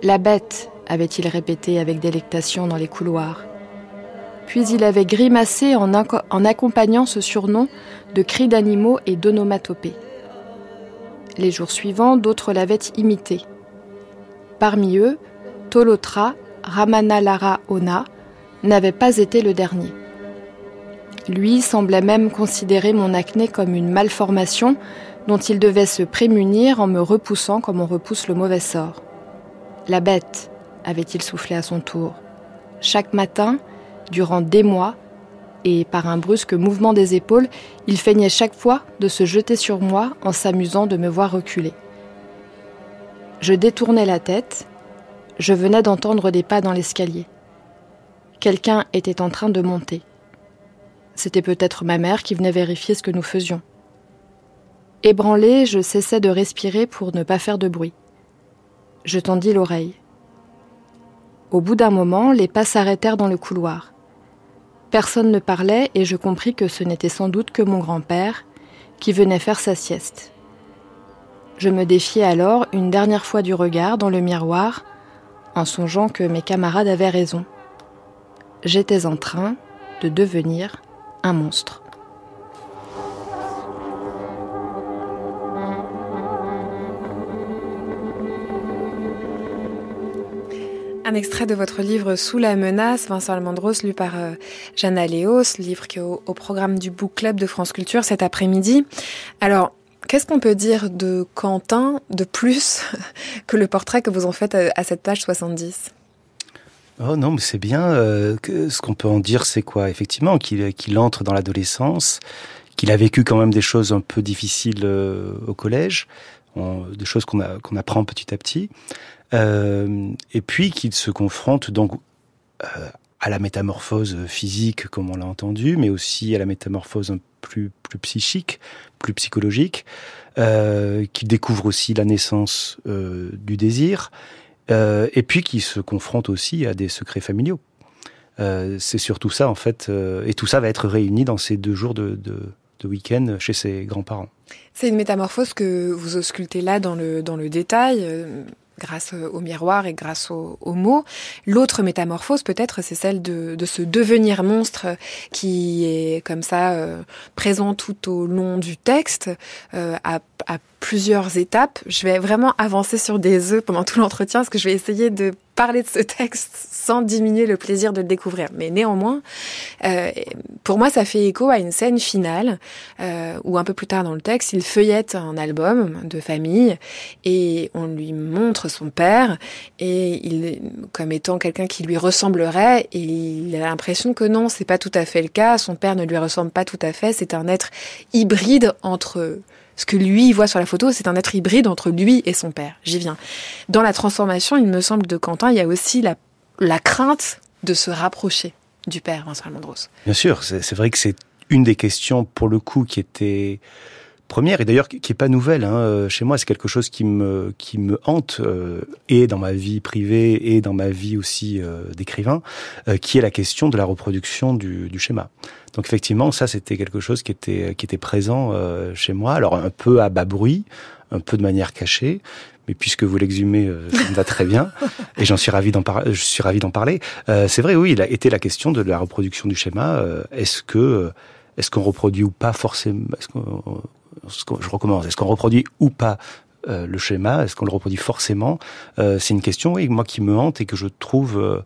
La bête, avait-il répété avec délectation dans les couloirs. Puis il avait grimacé en, accompagnant ce surnom de cris d'animaux et d'onomatopées. Les jours suivants, d'autres l'avaient imité. Parmi eux, Tolotra, Ramanalara Ona, n'avait pas été le dernier. Lui semblait même considérer mon acné comme une malformation dont il devait se prémunir en me repoussant comme on repousse le mauvais sort. La bête, avait-il soufflé à son tour. Chaque matin, durant des mois, et par un brusque mouvement des épaules, il feignait chaque fois de se jeter sur moi en s'amusant de me voir reculer. Je détournais la tête, je venais d'entendre des pas dans l'escalier. Quelqu'un était en train de monter. C'était peut-être ma mère qui venait vérifier ce que nous faisions. Ébranlé, je cessais de respirer pour ne pas faire de bruit. Je tendis l'oreille. Au bout d'un moment, les pas s'arrêtèrent dans le couloir. Personne ne parlait et je compris que ce n'était sans doute que mon grand-père qui venait faire sa sieste. Je me défiai alors une dernière fois du regard dans le miroir en songeant que mes camarades avaient raison. J'étais en train de devenir un monstre. Un extrait de votre livre Sous la menace, Vincent Almandros, lu par euh, Jeanne Aléos, livre qui est au, programme du Book Club de France Culture cet après-midi. Alors, qu'est-ce qu'on peut dire de Quentin de plus que le portrait que vous en faites à, cette page 70 Oh non, mais c'est bien. Euh, ce qu'on peut en dire, c'est quoi? Effectivement, qu'il entre dans l'adolescence, qu'il a vécu quand même des choses un peu difficiles euh, au collège, des choses qu'on apprend petit à petit. Euh, et puis qu'il se confronte donc euh, à la métamorphose physique, comme on l'a entendu, mais aussi à la métamorphose plus, plus psychique, plus psychologique, euh, découvre aussi la naissance euh, du désir, et puis qui se confronte aussi à des secrets familiaux. C'est surtout ça, en fait, et tout ça va être réuni dans ces deux jours de, week-end chez ses grands-parents. C'est une métamorphose que vous auscultez là dans le détail grâce au miroir et grâce aux, mots. L'autre métamorphose, peut-être, c'est celle de, de, ce devenir monstre qui est comme ça euh, présent tout au long du texte, euh, à plusieurs étapes. Je vais vraiment avancer sur des œufs pendant tout l'entretien parce que je vais essayer de parler de ce texte sans diminuer le plaisir de le découvrir. Mais néanmoins, euh, pour moi, ça fait écho à une scène finale euh, où un peu plus tard dans le texte, il feuillette un album de famille et on lui montre son père et il, comme étant quelqu'un qui lui ressemblerait, et il a l'impression que non, c'est pas tout à fait le cas. Son père ne lui ressemble pas tout à fait. C'est un être hybride entre ce que lui voit sur la photo, c'est un être hybride entre lui et son père. J'y viens. Dans la transformation, il me semble, de Quentin, il y a aussi la, la crainte de se rapprocher du père, Vincent Almondros. Bien sûr, c'est vrai que c'est une des questions, pour le coup, qui était première et d'ailleurs qui est pas nouvelle hein, euh, chez moi c'est quelque chose qui me qui me hante euh, et dans ma vie privée et dans ma vie aussi euh, d'écrivain qui est la question de la reproduction du, du schéma donc effectivement ça c'était quelque chose qui était qui était présent chez moi alors un peu à bas bruit un peu de manière cachée mais puisque vous l'exhumez, ça me va très bien, et j'en suis ravi d'en parler. Je suis ravi d'en parler. c'est vrai, oui, il a été la question de la reproduction du schéma. est-ce que, est-ce qu'on reproduit ou pas forcément Est-ce qu'on je recommence, est-ce qu'on reproduit ou pas euh, le schéma? Est-ce qu'on le reproduit forcément? Euh, C'est une question, oui, moi qui me hante et que je trouve euh,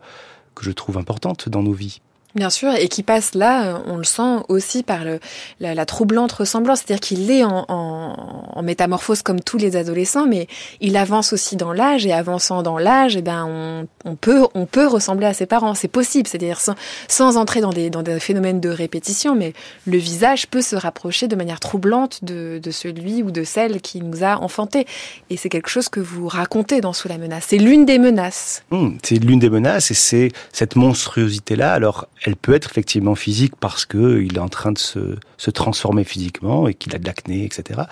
que je trouve importante dans nos vies. Bien sûr, et qui passe là, on le sent aussi par le, la, troublante ressemblance, c'est-à-dire qu'il est en, en, métamorphose comme tous les adolescents, mais il avance aussi dans l'âge, et avançant dans l'âge, eh ben on, on, peut on peut ressembler à ses parents, c'est possible, c'est-à-dire sans, sans entrer dans des, dans des phénomènes de répétition, mais le visage peut se rapprocher de manière troublante de, de celui ou de celle qui nous a enfantés, et c'est quelque chose que vous racontez dans Sous la menace. C'est l'une des menaces. Mmh, c'est l'une des menaces, et c'est cette monstruosité-là. Alors elle peut être effectivement physique parce que il est en train de se, se transformer physiquement et qu'il a de l'acné, etc.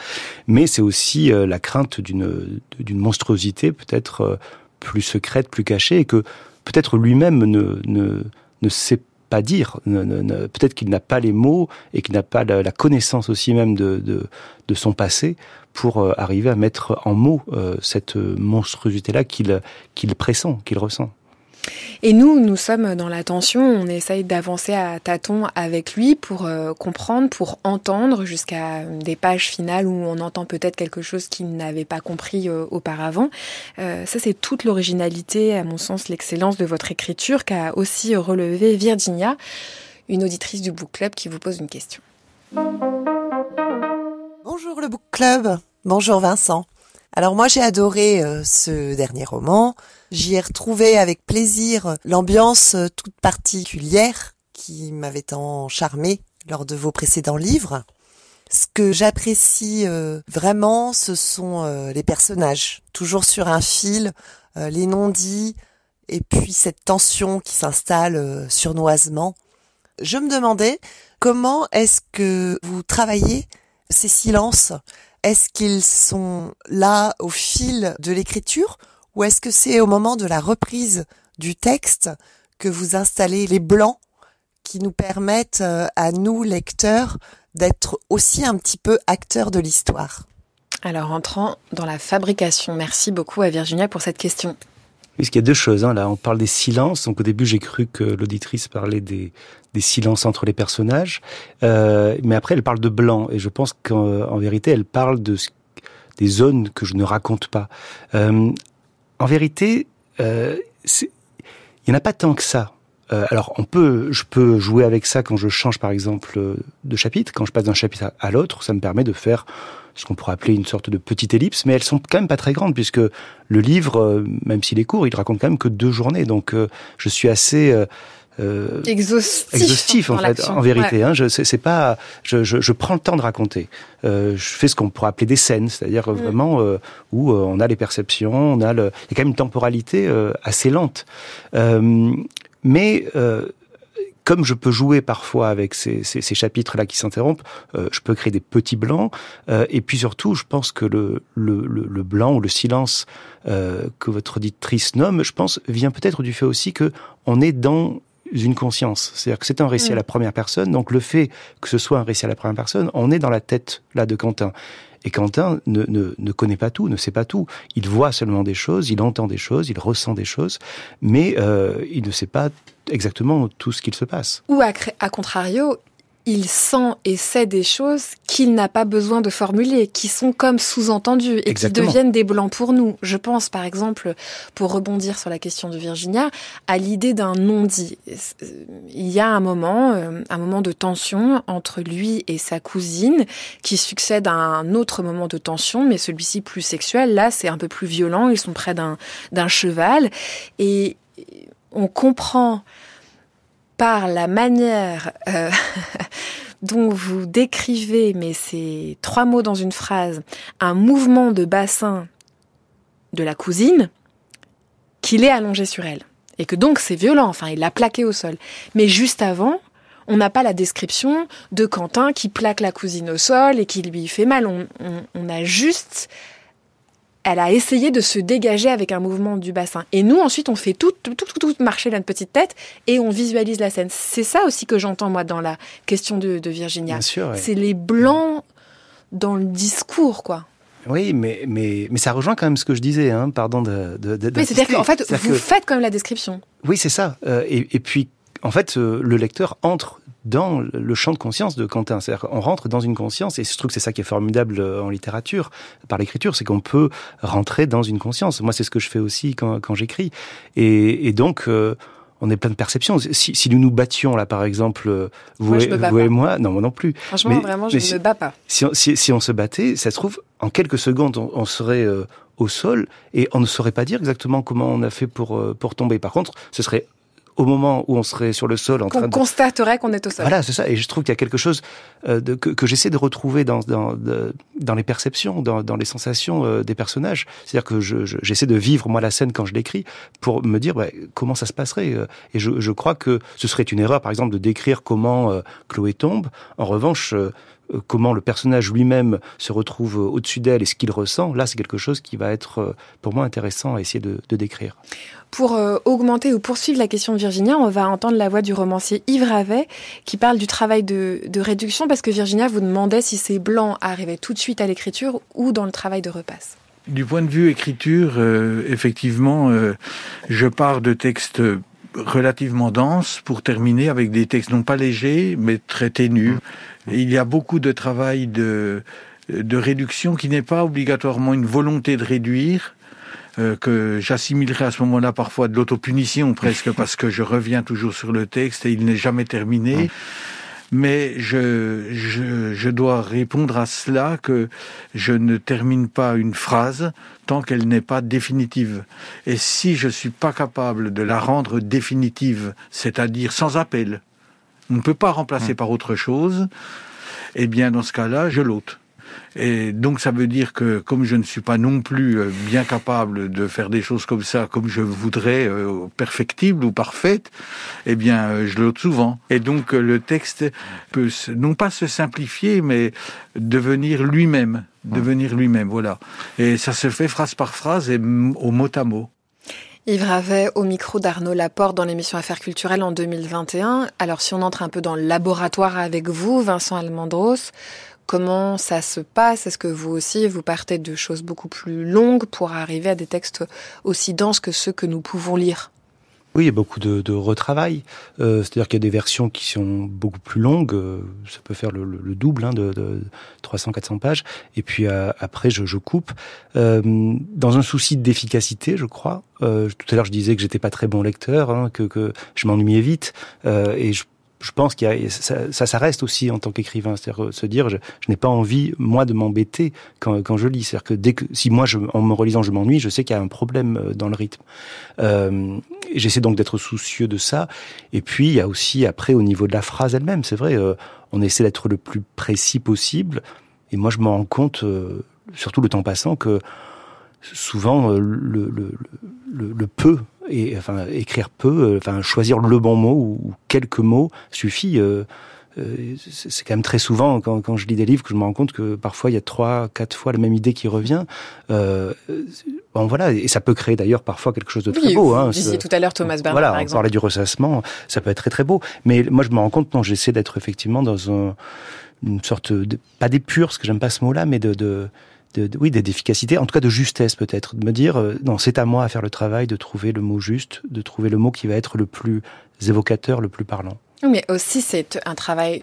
Mais c'est aussi euh, la crainte d'une d'une monstruosité peut-être euh, plus secrète, plus cachée, et que peut-être lui-même ne, ne, ne sait pas dire. Peut-être qu'il n'a pas les mots et qu'il n'a pas la, connaissance aussi même de, de, de son passé pour euh, arriver à mettre en mots cette monstruosité-là qu'il qu'il pressent, qu'il ressent. Et nous, nous sommes dans l'attention, on essaye d'avancer à tâtons avec lui pour euh, comprendre, pour entendre jusqu'à des pages finales où on entend peut-être quelque chose qu'il n'avait pas compris euh, auparavant. Euh, ça, c'est toute l'originalité, à mon sens, l'excellence de votre écriture qu'a aussi relevé Virginia, une auditrice du Book Club qui vous pose une question. Bonjour le Book Club, bonjour Vincent. Alors moi j'ai adoré ce dernier roman. J'y ai retrouvé avec plaisir l'ambiance toute particulière qui m'avait tant charmé lors de vos précédents livres. Ce que j'apprécie euh, vraiment, ce sont euh, les personnages, toujours sur un fil, euh, les non-dits, et puis cette tension qui s'installe surnoisement. Je me demandais comment est-ce que vous travaillez ces silences? Est-ce qu'ils sont là au fil de l'écriture ou est-ce que c'est au moment de la reprise du texte que vous installez les blancs qui nous permettent euh, à nous, lecteurs, d'être aussi un petit peu acteurs de l'histoire? Alors, entrant dans la fabrication, merci beaucoup à Virginia pour cette question. Puisqu'il y a deux choses. Hein, là, on parle des silences. Donc au début, j'ai cru que l'auditrice parlait des, des silences entre les personnages, euh, mais après, elle parle de blanc. Et je pense qu'en vérité, elle parle de des zones que je ne raconte pas. Euh, en vérité, euh, il n'y en a pas tant que ça. Euh, alors, on peut, je peux jouer avec ça quand je change, par exemple, de chapitre. Quand je passe d'un chapitre à l'autre, ça me permet de faire ce qu'on pourrait appeler une sorte de petite ellipse, mais elles sont quand même pas très grandes puisque le livre, euh, même s'il est court, il raconte quand même que deux journées. Donc, euh, je suis assez euh, exhaustif, exhaustif en fait, en vérité. Hein, je c'est pas, je, je, je, prends le temps de raconter. Euh, je fais ce qu'on pourrait appeler des scènes, c'est-à-dire mm. vraiment euh, où euh, on a les perceptions, on a le, il y a quand même une temporalité euh, assez lente. mais comme je peux jouer parfois avec ces, ces, ces chapitres-là qui s'interrompent, euh, je peux créer des petits blancs. Euh, et puis surtout, je pense que le, le, le, blanc ou le silence euh, que votre auditrice nomme, je pense, vient peut-être du fait aussi que on est dans une conscience. C'est-à-dire que c'est un récit à la mm. première personne, donc le fait que ce soit un récit à la première personne, on est dans la tête là de Quentin. Et Quentin ne, ne, ne, connaît pas tout, ne sait pas tout. Il voit seulement des choses, il entend des choses, il ressent des choses, mais euh, il ne sait pas exactement tout ce qu'il se passe. Ou à, à contrario, il sent et sait des choses qu'il n'a pas besoin de formuler, qui sont comme sous-entendues et qui deviennent des blancs pour nous. Je pense par exemple, pour rebondir sur la question de Virginia, à l'idée d'un non-dit. Il y a un moment, euh, un moment de tension entre lui et sa cousine qui succède à un autre moment de tension, mais celui-ci plus sexuel. Là, c'est un peu plus violent. Ils sont près d'un cheval et on comprend par la manière euh, dont vous décrivez, mais c'est trois mots dans une phrase, un mouvement de bassin de la cousine, qu'il est allongé sur elle. Et que donc c'est violent, enfin il l'a plaqué au sol. Mais juste avant, on n'a pas la description de Quentin qui plaque la cousine au sol et qui lui fait mal. On, on a juste elle a essayé de se dégager avec un mouvement du bassin. Et nous, ensuite, on fait tout, tout, tout, tout marcher notre petite tête et on visualise la scène. C'est ça aussi que j'entends, moi, dans la question de, Virginia. C'est les blancs dans le discours, quoi. Oui, mais, mais, mais ça rejoint quand même ce que je disais, hein, pardon de, de, Oui, c'est-à-dire qu'en fait, vous faites quand même la description. Oui, c'est ça. Euh, et, et, puis, en fait, euh, le lecteur entre dans le champ de conscience de Quentin. C'est-à-dire qu'on rentre dans une conscience, et je trouve que c'est ça qui est formidable euh, en littérature, par l'écriture, c'est qu'on peut rentrer dans une conscience. Moi, c'est ce que je fais aussi quand, quand j'écris. Et, et, donc, euh, on est plein de perceptions. Si, si nous nous battions là, par exemple, euh, vous, et, vous et, moi, non, moi non plus. Franchement, vraiment, je ne me bats pas. Si on, si, si on, se battait, ça se trouve, en quelques secondes, on, on serait euh, au sol et on ne saurait pas dire exactement comment on a fait pour, euh, pour tomber. Par contre, ce serait au moment où on serait sur le sol en train de... constaterait qu'on est au sol. Voilà, c'est ça. Et je trouve qu'il y a quelque chose euh, de, que, que j'essaie de retrouver dans, dans, de, dans les perceptions, dans, dans les sensations euh, des personnages. C'est-à-dire que j'essaie je, j'essaie de vivre, moi, la scène quand je l'écris, pour me dire ouais, comment ça se passerait. Euh. Et je, je crois que ce serait une erreur, par exemple, de décrire comment euh, Chloé tombe. En revanche, euh, comment le personnage lui-même se retrouve au-dessus d'elle et ce qu'il ressent, là, c'est quelque chose qui va être, pour moi, intéressant à essayer de, de décrire. Pour euh, augmenter ou poursuivre la question de Virginia, on va entendre la voix du romancier Yves Ravet qui parle du travail de, de réduction parce que Virginia vous demandait si ces blancs arrivaient tout de suite à l'écriture ou dans le travail de repasse. Du point de vue écriture, euh, effectivement, euh, je pars de textes relativement denses pour terminer avec des textes non pas légers mais très ténus. Il y a beaucoup de travail de, de réduction qui n'est pas obligatoirement une volonté de réduire, euh, que j'assimilerai à ce moment-là parfois de l'autopunition presque parce que je reviens toujours sur le texte et il n'est jamais terminé. Mais je, je, je dois répondre à cela que je ne termine pas une phrase tant qu'elle n'est pas définitive. Et si je suis pas capable de la rendre définitive, c'est-à-dire sans appel, on ne peut pas remplacer par autre chose, eh bien dans ce cas-là, je l'ôte. Et donc ça veut dire que comme je ne suis pas non plus euh, bien capable de faire des choses comme ça, comme je voudrais, euh, perfectible ou parfaite, eh bien euh, je l'ôte souvent. Et donc le texte peut non pas se simplifier, mais devenir lui-même, devenir lui-même, voilà. Et ça se fait phrase par phrase et au mot à mot. Yves Ravet au micro d'Arnaud Laporte dans l'émission Affaires culturelles en 2021. Alors si on entre un peu dans le laboratoire avec vous, Vincent Almandros, Comment ça se passe? Est-ce que vous aussi, vous partez de choses beaucoup plus longues pour arriver à des textes aussi denses que ceux que nous pouvons lire? Oui, il y a beaucoup de, de retravail. Euh, C'est-à-dire qu'il y a des versions qui sont beaucoup plus longues. Euh, ça peut faire le, le, le double hein, de, de 300-400 pages. Et puis euh, après, je, je coupe. Euh, dans un souci d'efficacité, je crois. Euh, tout à l'heure, je disais que j'étais pas très bon lecteur, hein, que, que je m'ennuyais vite. et je je pense qu'il y a, ça, ça, ça, reste aussi en tant qu'écrivain, c'est-à-dire euh, se dire, je, je n'ai pas envie moi de m'embêter quand, quand je lis, c'est-à-dire que dès que si moi je, en me relisant je m'ennuie, je sais qu'il y a un problème euh, dans le rythme. Euh, J'essaie donc d'être soucieux de ça. Et puis il y a aussi après au niveau de la phrase elle-même, c'est vrai, euh, on essaie d'être le plus précis possible. Et moi je me rends compte, euh, surtout le temps passant, que souvent le, le, le, le peu et enfin écrire peu, euh, enfin choisir le bon mot ou, quelques mots suffit. Euh, euh, c'est quand même très souvent quand, quand, je lis des livres que je me rends compte que parfois il y a trois, quatre fois la même idée qui revient. Euh, bon voilà, et ça peut créer d'ailleurs parfois quelque chose de très oui, beau. Vous hein, disiez tout à l'heure Thomas Bernard voilà, par on exemple. parlait du ressassement, ça peut être très très beau. Mais moi je me rends compte non, j'essaie d'être effectivement dans un, une sorte de pas d'épure, parce que j'aime pas ce mot-là, mais de, de de, de, oui, d'efficacité, en tout cas de justesse peut-être, de me dire euh, non, c'est à moi à faire le travail de trouver le mot juste, de trouver le mot qui va être le plus évocateur, le plus parlant. Mais aussi c'est un travail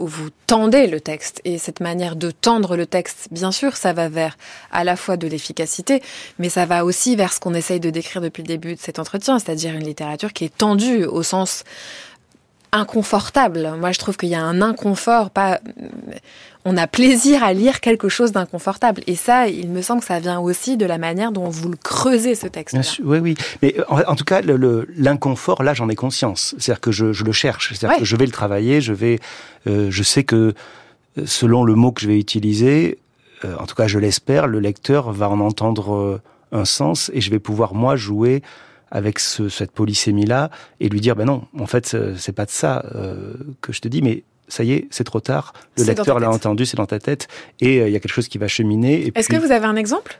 où vous tendez le texte et cette manière de tendre le texte, bien sûr, ça va vers à la fois de l'efficacité, mais ça va aussi vers ce qu'on essaye de décrire depuis le début de cet entretien, c'est-à-dire une littérature qui est tendue au sens inconfortable. Moi, je trouve qu'il y a un inconfort, pas. On a plaisir à lire quelque chose d'inconfortable. Et ça, il me semble que ça vient aussi de la manière dont vous le creusez, ce texte. -là. Oui, oui. Mais en, en tout cas, l'inconfort, là, j'en ai conscience. C'est-à-dire que je, je, le cherche. C'est-à-dire ouais. que je vais le travailler. Je vais. Euh, je sais que selon le mot que je vais utiliser, euh, en tout cas, je l'espère, le lecteur va en entendre euh, un sens et je vais pouvoir moi jouer avec ce, cette polysémie-là et lui dire, ben non, en fait, c'est pas de ça euh, que je te dis, mais ça y est, c'est trop tard. Le lecteur l'a entendu, c'est dans ta tête, et il euh, y a quelque chose qui va cheminer. Est-ce puis... que vous avez un exemple?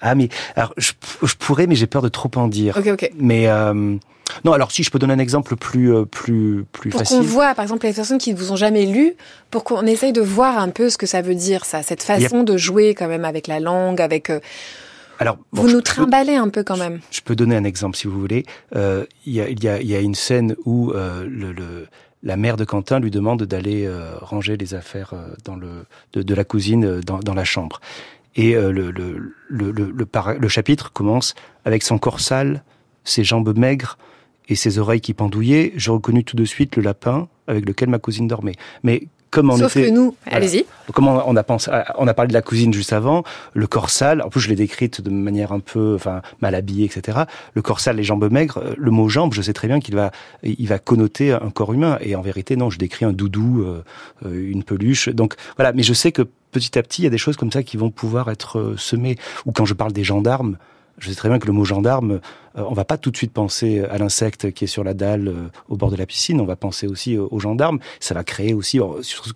Ah, mais alors je, je pourrais, mais j'ai peur de trop en dire. Ok, ok. Mais euh, non, alors si je peux donner un exemple plus euh, plus plus pour facile. Pour qu'on voit, par exemple, les personnes qui ne vous ont jamais lu, pour qu'on essaye de voir un peu ce que ça veut dire, ça, cette façon a... de jouer quand même avec la langue, avec euh, alors, bon, vous nous trimballez un peu quand même. Je peux donner un exemple si vous voulez. Euh, il, y a, il, y a, il y a une scène où euh, le, le, la mère de Quentin lui demande d'aller euh, ranger les affaires dans le, de, de la cousine dans, dans, la chambre. Et le, chapitre commence avec son corps sale, ses jambes maigres et ses oreilles qui pendouillaient, j'ai reconnu tout de suite le lapin avec lequel ma cousine dormait. Mais comme on Sauf était, que nous, allez-y. Comment on a pensé, on a parlé de la cousine juste avant, le corps sale. En plus, je l'ai décrite de manière un peu, enfin, mal habillée, etc. Le corps sale, les jambes maigres. Le mot jambe, je sais très bien qu'il va, il va connoter un corps humain. Et en vérité, non, je décris un doudou, euh, une peluche. Donc voilà. Mais je sais que petit à petit, il y a des choses comme ça qui vont pouvoir être euh, semées. Ou quand je parle des gendarmes, je sais très bien que le mot gendarme, euh, on va pas tout de suite penser à l'insecte qui est sur la dalle euh, au bord de la piscine, on va penser aussi aux gendarmes. Ça va créer aussi,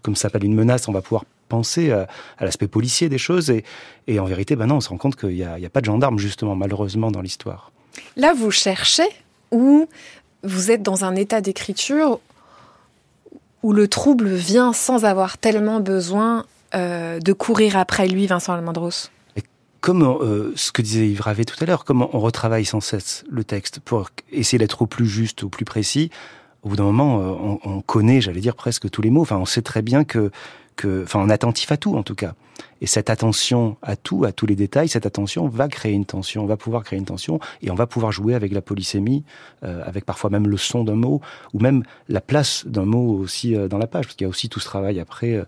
comme ça s'appelle une menace, on va pouvoir penser à, l'aspect policier des choses. Et, en vérité, ben non, on se rend compte qu'il n'y a, pas de gendarme, justement, malheureusement, dans l'histoire. Là, vous cherchez ou vous êtes dans un état d'écriture où le trouble vient sans avoir tellement besoin euh, de courir après lui, Vincent Almendros comme euh, ce que disait Yves Ravet tout à l'heure, comme on retravaille sans cesse le texte pour essayer d'être au plus juste, au plus précis, au bout d'un moment, euh, on, on, connaît, j'allais dire, presque tous les mots. Enfin, on sait très bien que, que, enfin, on est attentif à tout, en tout cas. Et cette attention à tout, à tous les détails, cette attention va créer une tension, on va pouvoir créer une tension, et on va pouvoir jouer avec la polysémie, euh, avec parfois même le son d'un mot, ou même la place d'un mot aussi dans la page, parce qu'il y a aussi tout ce travail après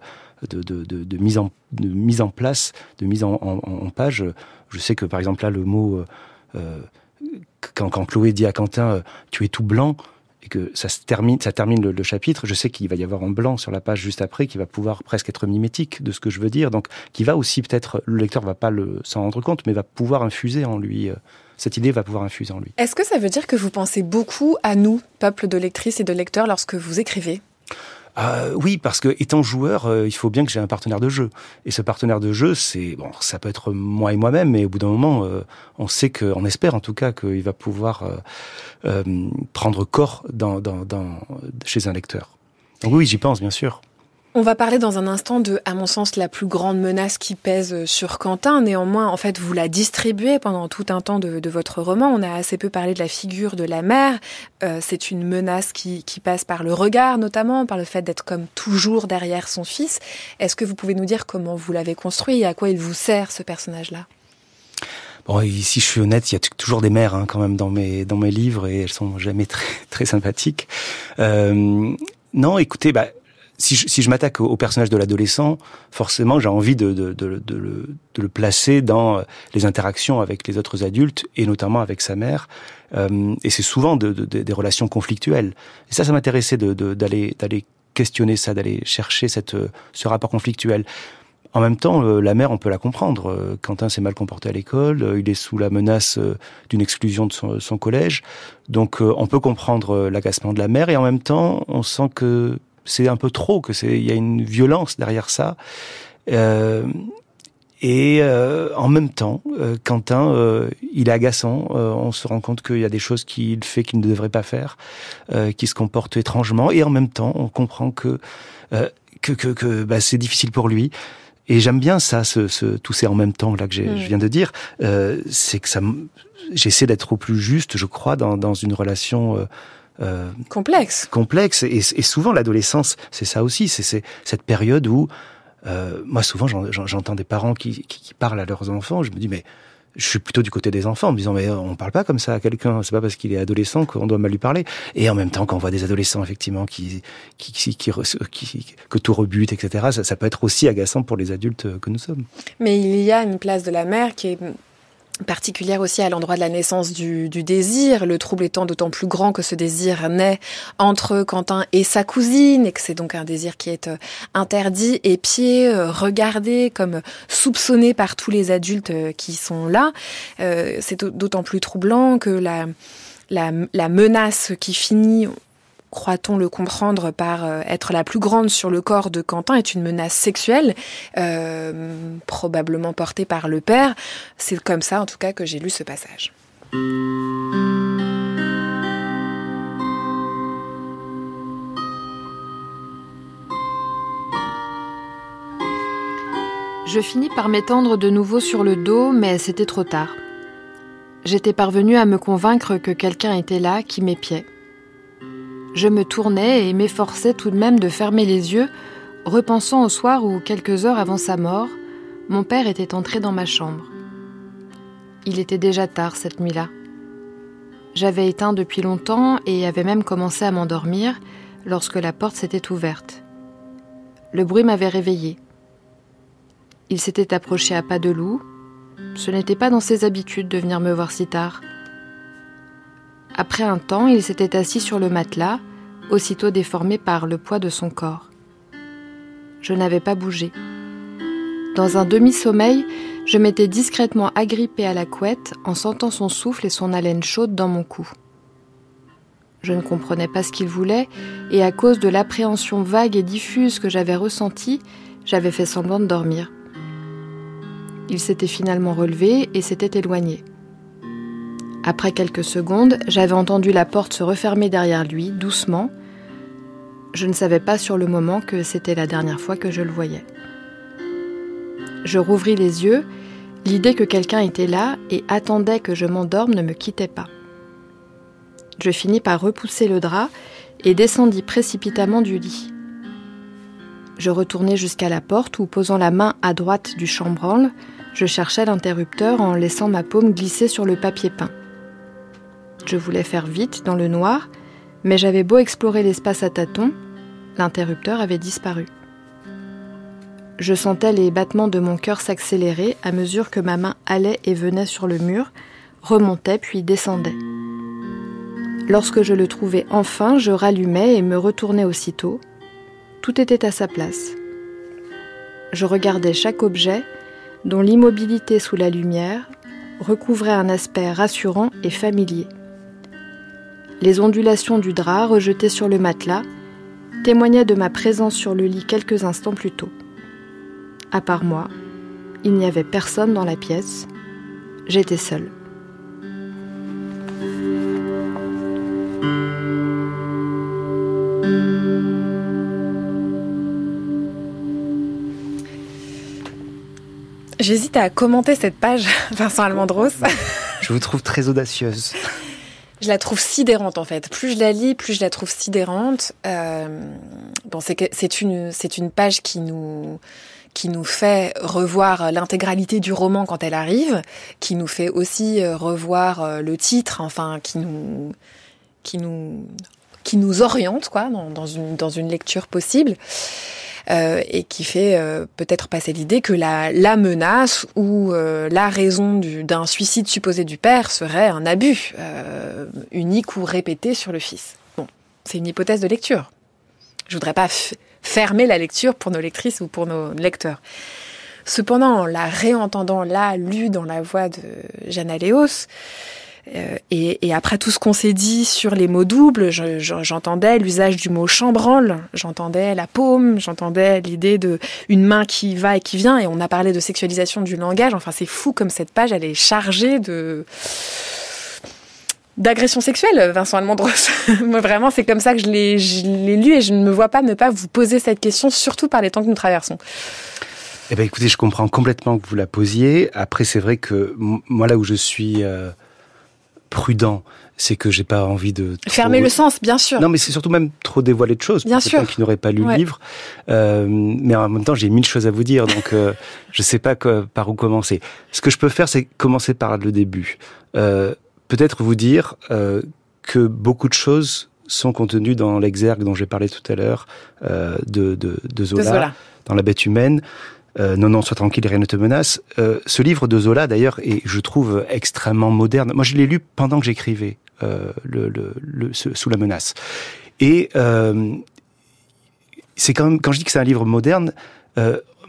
de, de, de, mise en, de mise en place, de mise en, page. Je sais que par exemple là, le mot euh, euh quand, quand, Chloé dit à Quentin euh, "tu es tout blanc" et que ça se termine, ça termine le, chapitre, je sais qu'il va y avoir un blanc sur la page juste après qui va pouvoir presque être mimétique de ce que je veux dire, donc qui va aussi peut-être le lecteur va pas le s'en rendre compte, mais va pouvoir infuser en lui. Cette idée va pouvoir infuser en lui. Est-ce que ça veut dire que vous pensez beaucoup à nous, peuple de lectrices et de lecteurs, lorsque vous écrivez? Euh, oui, parce que étant joueur, euh, il faut bien que j'ai un partenaire de jeu. Et ce partenaire de jeu, c'est bon, ça peut être moi et moi-même, mais au bout d'un moment, euh, on sait que, on espère en tout cas qu'il va pouvoir euh, prendre corps dans, dans, dans, chez un lecteur. Donc oui, j'y pense bien sûr. On va parler dans un instant de, à mon sens, la plus grande menace qui pèse sur Quentin. Néanmoins, en fait, vous la distribuez pendant tout un temps de, votre roman. On a assez peu parlé de la figure de la mère. Euh, c'est une menace qui, qui, passe par le regard, notamment, par le fait d'être comme toujours derrière son fils. Est-ce que vous pouvez nous dire comment vous l'avez construit et à quoi il vous sert, ce personnage-là? Bon, si je suis honnête, il y a toujours des mères hein, quand même dans mes dans mes livres et elles sont jamais très très sympathiques. Euh, non, écoutez, bah, si je, si je m'attaque au, personnage de l'adolescent, forcément j'ai envie de, de, de, de, le, de, le, placer dans euh, les interactions avec les autres adultes et notamment avec sa mère. Euh, et c'est souvent de, des relations conflictuelles. Et ça, ça m'intéressait d'aller d'aller questionner ça, d'aller chercher cette, euh, ce rapport conflictuel. En même temps, la mère, on peut la comprendre. Quentin s'est mal comporté à l'école, il est sous la menace d'une exclusion de son, son collège. Donc on peut comprendre l'agacement de la mère et en même temps, on sent que c'est un peu trop, que c'est il y a une violence derrière ça. Euh, et euh, en même temps, euh, Quentin, euh, il est agaçant. Euh, on se rend compte qu'il y a des choses qu'il fait qu'il ne devrait pas faire, euh, qui se comporte étrangement. Et en même temps, on comprend que que, que, que bah, c'est difficile pour lui. Et j'aime bien ça, ce, ce, tout ces en même temps là que je viens de dire. c'est que ça, j'essaie d'être au plus juste, je crois, dans, dans une relation euh, complexe. Complexe. Et, et souvent, l'adolescence, c'est ça aussi. C'est cette période où, euh, moi, souvent, j'entends des parents qui, qui, qui, parlent à leurs enfants. Je me dis, mais je suis plutôt du côté des enfants, en me disant, mais on parle pas comme ça à quelqu'un. C'est pas parce qu'il est adolescent qu'on doit mal lui parler. Et en même temps, quand on voit des adolescents, effectivement, qui, qui, qui, qui que tout rebute, etc., ça, ça peut être aussi agaçant pour les adultes que nous sommes. Mais il y a une place de la mère qui est particulière aussi à l'endroit de la naissance du, désir, le trouble étant d'autant plus grand que ce désir naît entre Quentin et sa cousine, et que c'est donc un désir qui est euh, interdit, épié, euh, regardé, comme soupçonné par tous les adultes euh, qui sont là. c'est d'autant plus troublant que la menace qui finit croit-on le comprendre par euh, être la plus grande sur le corps de Quentin, est une menace sexuelle, euh, probablement portée par le père. C'est comme ça, en tout cas, que j'ai lu ce passage. Je finis par m'étendre de nouveau sur le dos, mais c'était trop tard. J'étais parvenue à me convaincre que quelqu'un était là qui m'épiait. Je me tournais et m'efforçais tout de même de fermer les yeux, repensant au soir où, quelques heures avant sa mort, mon père était entré dans ma chambre. Il était déjà tard cette nuit-là. J'avais éteint depuis longtemps et avais même commencé à m'endormir lorsque la porte s'était ouverte. Le bruit m'avait réveillé. Il s'était approché à pas de loup. Ce n'était pas dans ses habitudes de venir me voir si tard. Après un temps, il s'était assis sur le matelas, aussitôt déformé par le poids de son corps. Je n'avais pas bougé. Dans un demi-sommeil, je m'étais discrètement agrippée à la couette en sentant son souffle et son haleine chaude dans mon cou. Je ne comprenais pas ce qu'il voulait, et à cause de l'appréhension vague et diffuse que j'avais ressentie, j'avais fait semblant de dormir. Il s'était finalement relevé et s'était éloigné. Après quelques secondes, j'avais entendu la porte se refermer derrière lui, doucement. Je ne savais pas sur le moment que c'était la dernière fois que je le voyais. Je rouvris les yeux, l'idée que quelqu'un était là et attendait que je m'endorme ne me quittait pas. Je finis par repousser le drap et descendis précipitamment du lit. Je retournai jusqu'à la porte où, posant la main à droite du chambranle, je cherchais l'interrupteur en laissant ma paume glisser sur le papier peint. Je voulais faire vite dans le noir, mais j'avais beau explorer l'espace à tâtons, l'interrupteur avait disparu. Je sentais les battements de mon cœur s'accélérer à mesure que ma main allait et venait sur le mur, remontait puis descendait. Lorsque je le trouvais enfin, je rallumais et me retournais aussitôt. Tout était à sa place. Je regardais chaque objet, dont l'immobilité sous la lumière recouvrait un aspect rassurant et familier. Les ondulations du drap rejeté sur le matelas témoignaient de ma présence sur le lit quelques instants plus tôt. À part moi, il n'y avait personne dans la pièce. J'étais seule. J'hésite à commenter cette page, Vincent Almandros. Je vous trouve très audacieuse. Je la trouve sidérante en fait. Plus je la lis, plus je la trouve sidérante. Euh, bon, c'est une, c'est une page qui nous, qui nous fait revoir l'intégralité du roman quand elle arrive, qui nous fait aussi euh, revoir euh, le titre, enfin, qui nous, qui nous, qui nous oriente quoi dans, dans une, dans une lecture possible. Euh, et qui fait euh, peut-être passer l'idée que la, menace ou euh, la raison d'un suicide supposé du père serait un abus unique ou répété sur le fils. Bon, c'est une hypothèse de lecture. Je voudrais pas fermer la lecture pour nos lectrices ou pour nos lecteurs. Cependant, en la réentendant là, lue dans la voix de Jeanne Aléos, et, et, après tout ce qu'on s'est dit sur les mots doubles, j'entendais l'usage du mot chambranle, j'entendais la paume, j'entendais l'idée de une main qui va et qui vient, et on a parlé de sexualisation du langage. Enfin, c'est fou comme cette page, elle est chargée de d'agression sexuelle, Vincent Almondros. Moi, vraiment, c'est comme ça que je l'ai lu et je ne me vois pas ne pas vous poser cette question, surtout par les temps que nous traversons. Eh ben, écoutez, je comprends complètement que vous la posiez. Après, c'est vrai que moi, là où je suis euh, prudent, c'est que j'ai pas envie de fermer le sens, bien sûr. Non, mais c'est surtout même trop dévoiler de choses. Bien pour sûr. qui n'aurait pas lu le livre. Euh, mais en même temps, j'ai mille choses à vous dire, donc euh, je sais pas par où commencer. Ce que je peux faire, c'est commencer par le début. Euh, Peut-être vous dire euh, que beaucoup de choses sont contenues dans l'exergue dont j'ai parlé tout à l'heure de, de, de, Zola, de Zola, dans La Bête humaine euh, Non, non, sois tranquille, rien ne te menace. Euh, ce livre de Zola, d'ailleurs, est, je trouve, extrêmement moderne. Moi, je l'ai lu pendant que j'écrivais euh, le, le, le, Sous la menace. Et euh, c'est quand même, quand je dis que c'est un livre moderne,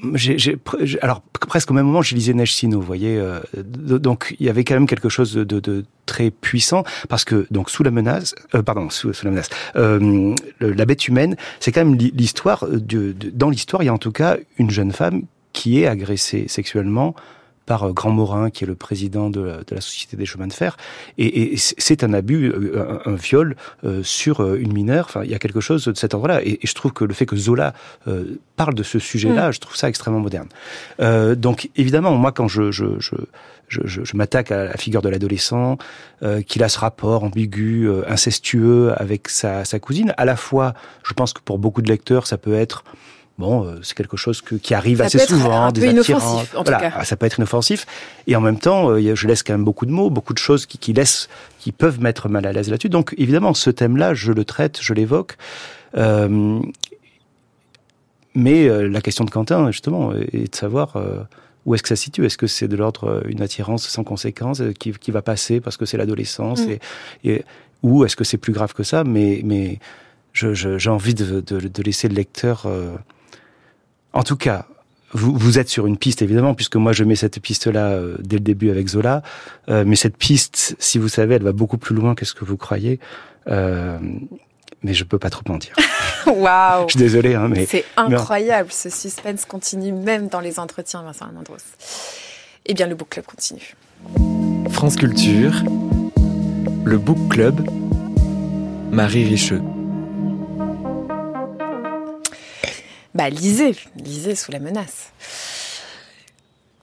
euh, alors presque au même moment, je lisais Neige Sino, vous voyez. Euh, donc il y avait quand même quelque chose de, de, très puissant parce que donc sous la menace, euh, pardon, sous, la menace, euh, la bête humaine, c'est quand même l'histoire. De, dans l'histoire, il y a en tout cas une jeune femme qui est agressée sexuellement par euh, Grand Morin, qui est le président de la, de la Société des chemins de fer. Et, et c'est un abus, euh, un, un viol euh, sur une mineure. Enfin, il y a quelque chose de cet ordre-là. Et, et, je trouve que le fait que Zola euh, parle de ce sujet-là, mm. je trouve ça extrêmement moderne. Euh, donc, évidemment, moi, quand je, je, je je, m'attaque à la figure de l'adolescent, qu'il a ce rapport ambigu, incestueux avec sa, sa, cousine. À la fois, je pense que pour beaucoup de lecteurs, ça peut être Bon, euh, c'est quelque chose que, qui arrive Ça assez souvent, des inoffensif, attirances. en tout Voilà, cas. ça peut être inoffensif. Et en même temps, euh, je laisse quand même beaucoup de mots, beaucoup de choses qui, qui laissent, qui peuvent mettre mal à l'aise là-dessus. Donc, évidemment, ce thème-là, je le traite, je l'évoque. Euh, mais euh, la question de Quentin, justement, est de savoir euh, où est-ce que ça se situe? Est-ce que c'est de l'ordre une attirance sans conséquence qui, qui va passer parce que c'est l'adolescence Mm. et, et- ou est-ce que c'est plus grave que ça? Mais, mais j'ai envie de, de, de laisser le lecteur. euh, En tout cas, vous, vous êtes sur une piste évidemment, puisque moi je mets cette piste-là euh, dès le début avec Zola. Euh, mais cette piste, si vous savez, elle va beaucoup plus loin que ce que vous croyez. Euh, mais je peux pas trop en dire. Waouh Je suis désolé, hein, mais C'est incroyable, ce suspense continue même dans les entretiens, Vincent Almendros. Eh bien, le book club continue. France Culture, le Book Club, Marie Richeux. Bah, lisez, lisez sous la menace.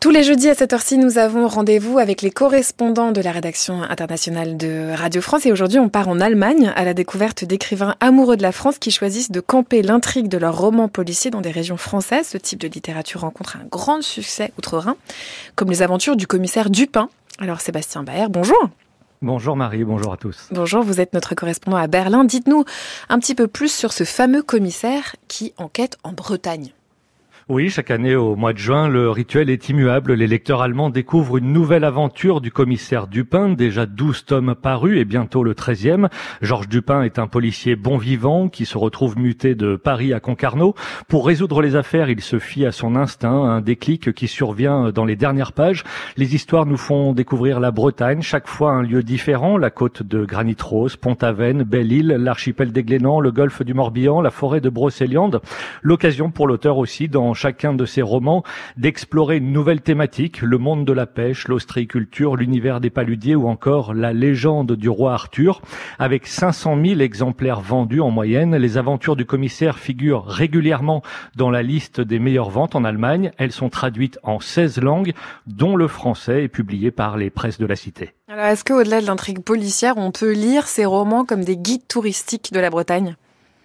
Tous les jeudis à cette heure-ci, nous avons rendez-vous avec les correspondants de la rédaction internationale de Radio France. Et aujourd'hui, on part en Allemagne à la découverte d'écrivains amoureux de la France qui choisissent de camper l'intrigue de leurs romans policiers dans des régions françaises. Ce type de littérature rencontre un grand succès outre-Rhin, comme les aventures du commissaire Dupin. Alors, Sébastien Baer, bonjour. Bonjour Marie, bonjour à tous. Bonjour, vous êtes notre correspondant à Berlin. Dites-nous un petit peu plus sur ce fameux commissaire qui enquête en Bretagne. Oui, chaque année au mois de juin, le rituel est immuable. Les lecteurs allemands découvrent une nouvelle aventure du commissaire Dupin, déjà 12 tomes parus et bientôt le 13e. Georges Dupin est un policier bon vivant qui se retrouve muté de Paris à Concarneau. Pour résoudre les affaires, il se fie à son instinct, un déclic qui survient dans les dernières pages. Les histoires nous font découvrir la Bretagne, chaque fois un lieu différent, la côte de Granit Rose, Pont-Aven, Belle-Île, l'archipel des Glénans, le golfe du Morbihan, la forêt de Brocéliande. L'occasion pour l'auteur aussi, dans chacun de ses romans, d'explorer une nouvelle thématique, le monde de la pêche, l'ostréiculture, l'univers des paludiers ou encore la légende du roi Arthur. Avec 500 000 exemplaires vendus en moyenne, les aventures du commissaire figurent régulièrement dans la liste des meilleures ventes en Allemagne. Elles sont traduites en 16 langues, dont le français est publié par les presses de la cité. Alors, est-ce qu'au-delà de l'intrigue policière, on peut lire ces romans comme des guides touristiques de la Bretagne?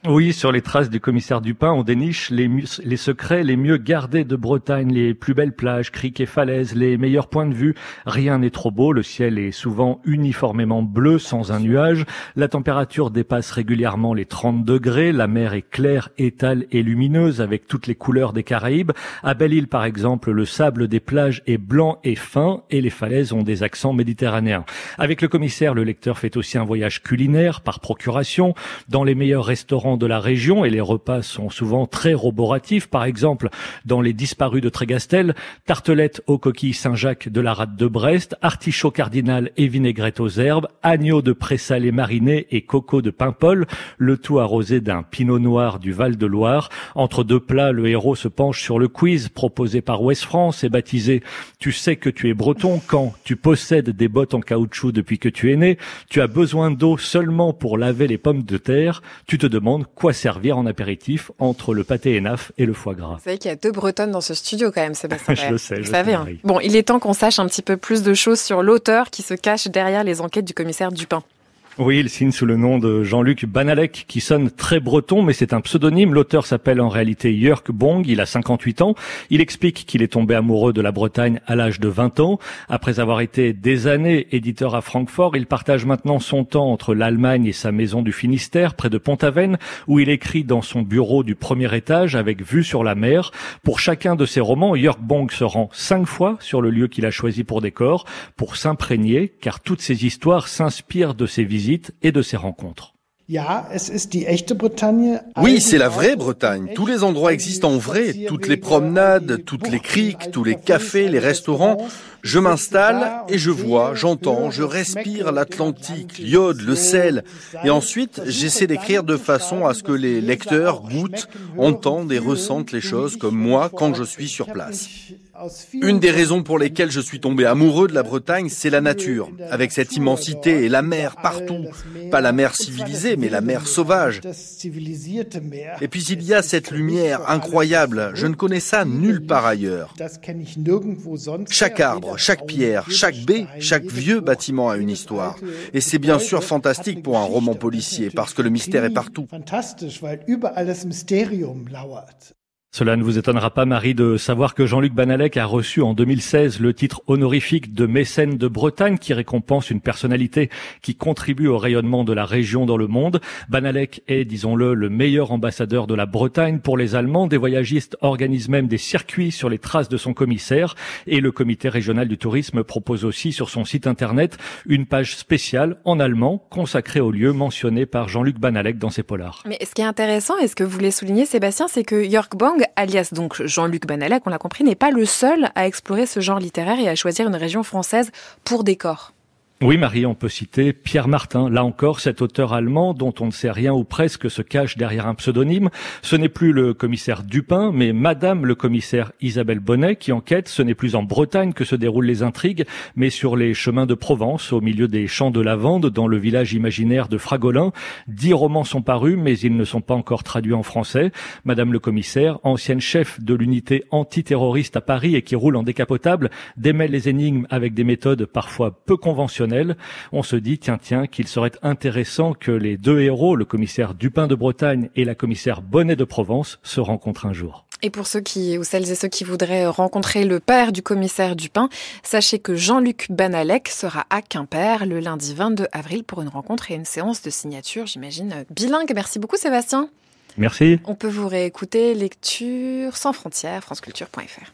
Oui, sur les traces du commissaire Dupin, on déniche les, les secrets les mieux gardés de Bretagne, les plus belles plages, criques et falaises, les meilleurs points de vue. Rien n'est trop beau, le ciel est souvent uniformément bleu sans un nuage, la température dépasse régulièrement les 30 degrés, la mer est claire, étale et lumineuse avec toutes les couleurs des Caraïbes. À Belle-Île, par exemple, le sable des plages est blanc et fin et les falaises ont des accents méditerranéens. Avec le commissaire, le lecteur fait aussi un voyage culinaire par procuration dans les meilleurs restaurants de la région et les repas sont souvent très roboratifs. Par exemple, dans les disparus de Trégastel, tartelettes aux coquilles Saint-Jacques de la rade de Brest, artichaut cardinal et vinaigrette aux herbes, agneau de présalé mariné et coco de Paimpol, le tout arrosé d'un pinot noir du Val-de-Loire. Entre deux plats, le héros se penche sur le quiz proposé par Ouest France et baptisé Tu sais que tu es breton quand tu possèdes des bottes en caoutchouc depuis que tu es né, tu as besoin d'eau seulement pour laver les pommes de terre, tu te demandes quoi servir en apéritif entre le pâté énaf et le foie gras. Vous savez qu'il y a deux bretonnes dans ce studio quand même, Sébastien. Je le sais, je hein. Bon, il est temps qu'on sache un petit peu plus de choses sur l'auteur qui se cache derrière les enquêtes du commissaire Dupin. Oui, il signe sous le nom de Jean-Luc Banalek, qui sonne très breton, mais c'est un pseudonyme. L'auteur s'appelle en réalité Jörg Bong, il a 58 ans. Il explique qu'il est tombé amoureux de la Bretagne à l'âge de 20 ans. Après avoir été des années éditeur à Francfort, il partage maintenant son temps entre l'Allemagne et sa maison du Finistère, près de Pont-Aven, où il écrit dans son bureau du premier étage avec vue sur la mer. Pour chacun de ses romans, Jörg Bong se rend cinq fois sur le lieu qu'il a choisi pour décor, pour s'imprégner, car toutes ces histoires s'inspirent de ses visites et de ses rencontres. Oui, c'est la vraie Bretagne. Tous les endroits existent en vrai. Toutes les promenades, toutes les criques, tous les cafés, les restaurants. Je m'installe et je vois, j'entends, je respire l'Atlantique, l'iode, le sel. Et ensuite, j'essaie d'écrire de façon à ce que les lecteurs goûtent, entendent et ressentent les choses comme moi quand je suis sur place. Une des raisons pour lesquelles je suis tombé amoureux de la Bretagne, c'est la nature, avec cette immensité et la mer partout. Pas la mer civilisée, mais la mer sauvage. Et puis il y a cette lumière incroyable, je ne connais ça nulle part ailleurs. Chaque arbre, chaque pierre, chaque baie, chaque vieux bâtiment a une histoire. Et c'est bien sûr fantastique pour un roman policier, parce que le mystère est partout. Cela ne vous étonnera pas, Marie, de savoir que Jean-Luc Banalec a reçu en 2016 le titre honorifique de mécène de Bretagne qui récompense une personnalité qui contribue au rayonnement de la région dans le monde. Banalec est, disons-le, le meilleur ambassadeur de la Bretagne pour les Allemands. Des voyagistes organisent même des circuits sur les traces de son commissaire et le comité régional du tourisme propose aussi sur son site internet une page spéciale en allemand consacrée au lieu mentionné par Jean-Luc Banalec dans ses polars. Mais ce qui est intéressant et ce que vous voulez souligner, Sébastien, c'est que Jörg Bang alias donc Jean-Luc Banalec, on l'a compris, n'est pas le seul à explorer ce genre littéraire et à choisir une région française pour décor. Oui, Marie, on peut citer Pierre Martin. Là encore, cet auteur allemand dont on ne sait rien ou presque se cache derrière un pseudonyme. Ce n'est plus le commissaire Dupin, mais Madame le commissaire Isabelle Bonnet qui enquête. Ce n'est plus en Bretagne que se déroulent les intrigues, mais sur les chemins de Provence, au milieu des champs de lavande, dans le village imaginaire de Fragolin. Dix romans sont parus, mais ils ne sont pas encore traduits en français. Madame le commissaire, ancienne chef de l'unité antiterroriste à Paris et qui roule en décapotable, démêle les énigmes avec des méthodes parfois peu conventionnelles on se dit, tiens, tiens, qu'il serait intéressant que les deux héros, le commissaire Dupin de Bretagne et la commissaire Bonnet de Provence, se rencontrent un jour. Et pour ceux qui, ou celles et ceux qui voudraient rencontrer le père du commissaire Dupin, sachez que Jean-Luc Banalec sera à Quimper le lundi 22 avril pour une rencontre et une séance de signature, j'imagine, bilingue. Merci beaucoup, Sébastien. Merci. On peut vous réécouter lecture sans frontières, franceculture.fr.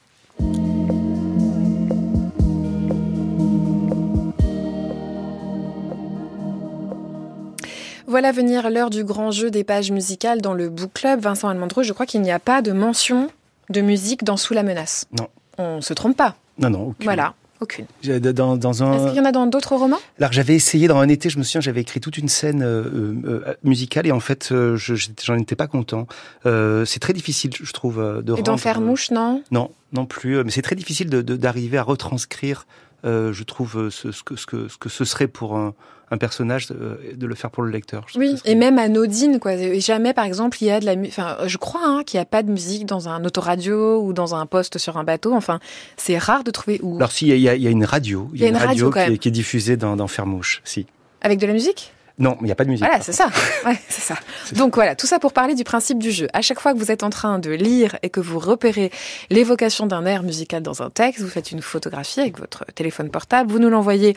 Voilà venir l'heure du grand jeu des pages musicales dans le book club. Vincent Almandreux, je crois qu'il n'y a pas de mention de musique dans Sous la menace. Non. On se trompe pas. Non, non, aucune. Voilà. Aucune. Dans, dans un... Est-ce qu'il y en a dans d'autres romans? Alors j'avais essayé dans un été, je me souviens, j'avais écrit toute une scène euh, euh, musicale et en fait, euh, je j'en étais pas content. c'est très difficile, je trouve, de. Et d'en faire mouche, non? Non, non plus. Mais c'est très difficile d'arriver à retranscrire, je trouve, ce, ce, que, ce, que, ce que ce serait pour un, un personnage euh, de le faire pour le lecteur. oui, et même anodine quoi. jamais par exemple il y a de la enfin je crois hein, qu'il n'y a pas de musique dans un autoradio ou dans un poste sur un bateau. Enfin, c'est rare de trouver où. Alors si il y, a, une radio, il y a une, radio, qui, est, qui, est, diffusée dans, dans Fermouche, si. Avec de la musique? Non, il n'y a pas de musique. Voilà, c'est ça. Ouais, c'est ça. Donc voilà, tout ça pour parler du principe du jeu. À chaque fois que vous êtes en train de lire et que vous repérez l'évocation d'un air musical dans un texte, vous faites une photographie avec votre téléphone portable, vous nous l'envoyez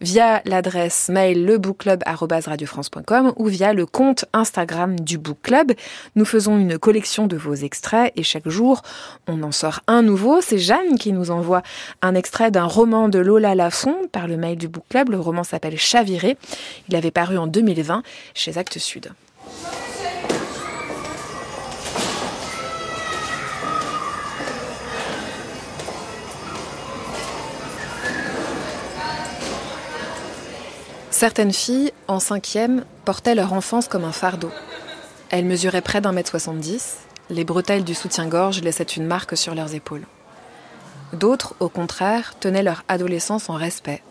via l'adresse mail lebookclub@radiofrance.com ou via le compte Instagram du Book Club. Nous faisons une collection de vos extraits et chaque jour, on en sort un nouveau. C'est Jeanne qui nous envoie un extrait d'un roman de Lola Lafont par le mail du Book Club. Le roman s'appelle Chaviré. Il avait paru en 2020 chez Actes Sud. Certaines filles, en cinquième, portaient leur enfance comme un fardeau. Elles mesuraient près d'un mètre soixante-dix, les bretelles du soutien-gorge laissaient une marque sur leurs épaules. D'autres, au contraire, tenaient leur adolescence en respect,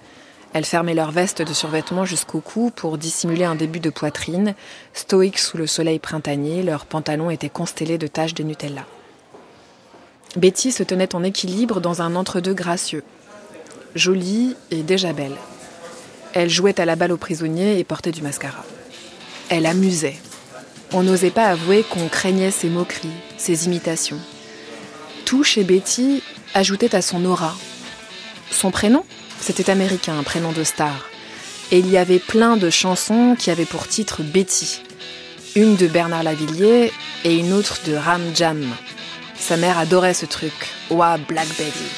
elles fermaient leur veste de survêtement jusqu'au cou pour dissimuler un début de poitrine. Stoïques sous le soleil printanier, leurs pantalons étaient constellés de taches de Nutella. Betty se tenait en équilibre dans un entre-deux gracieux. Jolie et déjà belle. Elle jouait à la balle aux prisonniers et portait du mascara. Elle amusait. On n'osait pas avouer qu'on craignait ses moqueries, ses imitations. Tout chez Betty ajoutait à son aura. Son prénom? C'était américain, un prénom de star. Et il y avait plein de chansons qui avaient pour titre Betty. Une de Bernard Lavillier et une autre de Ram Jam. Sa mère adorait ce truc. Ouah, Black Betty.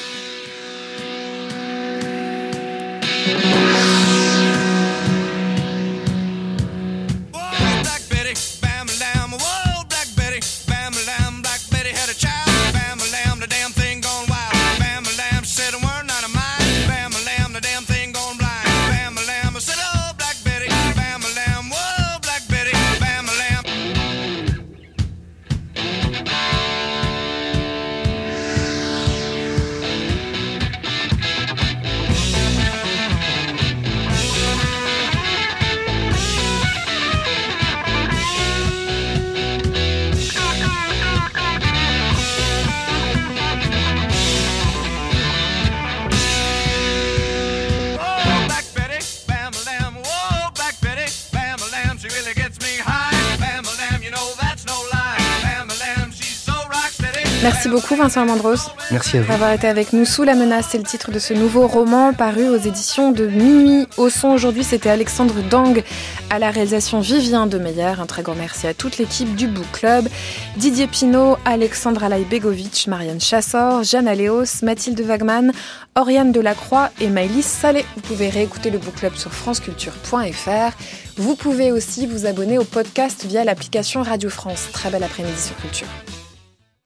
Beaucoup Vincent Amandros. Merci à vous. D'avoir été avec nous sous la menace, c'est le titre de ce nouveau roman paru aux éditions de Minuit. Au son aujourd'hui, c'était Alexandre Dang à la réalisation Vivien de Meyer. Un très grand merci à toute l'équipe du Book Club. Didier Pinault, Alexandre Alaï-Begovic, Marianne Chassor, Jeanne Aléos, Mathilde Wagman, Oriane Delacroix et Maëlys Salé. Vous pouvez réécouter le Book Club sur franceculture.fr. Vous pouvez aussi vous abonner au podcast via l'application Radio France. Très bel après-midi sur Culture.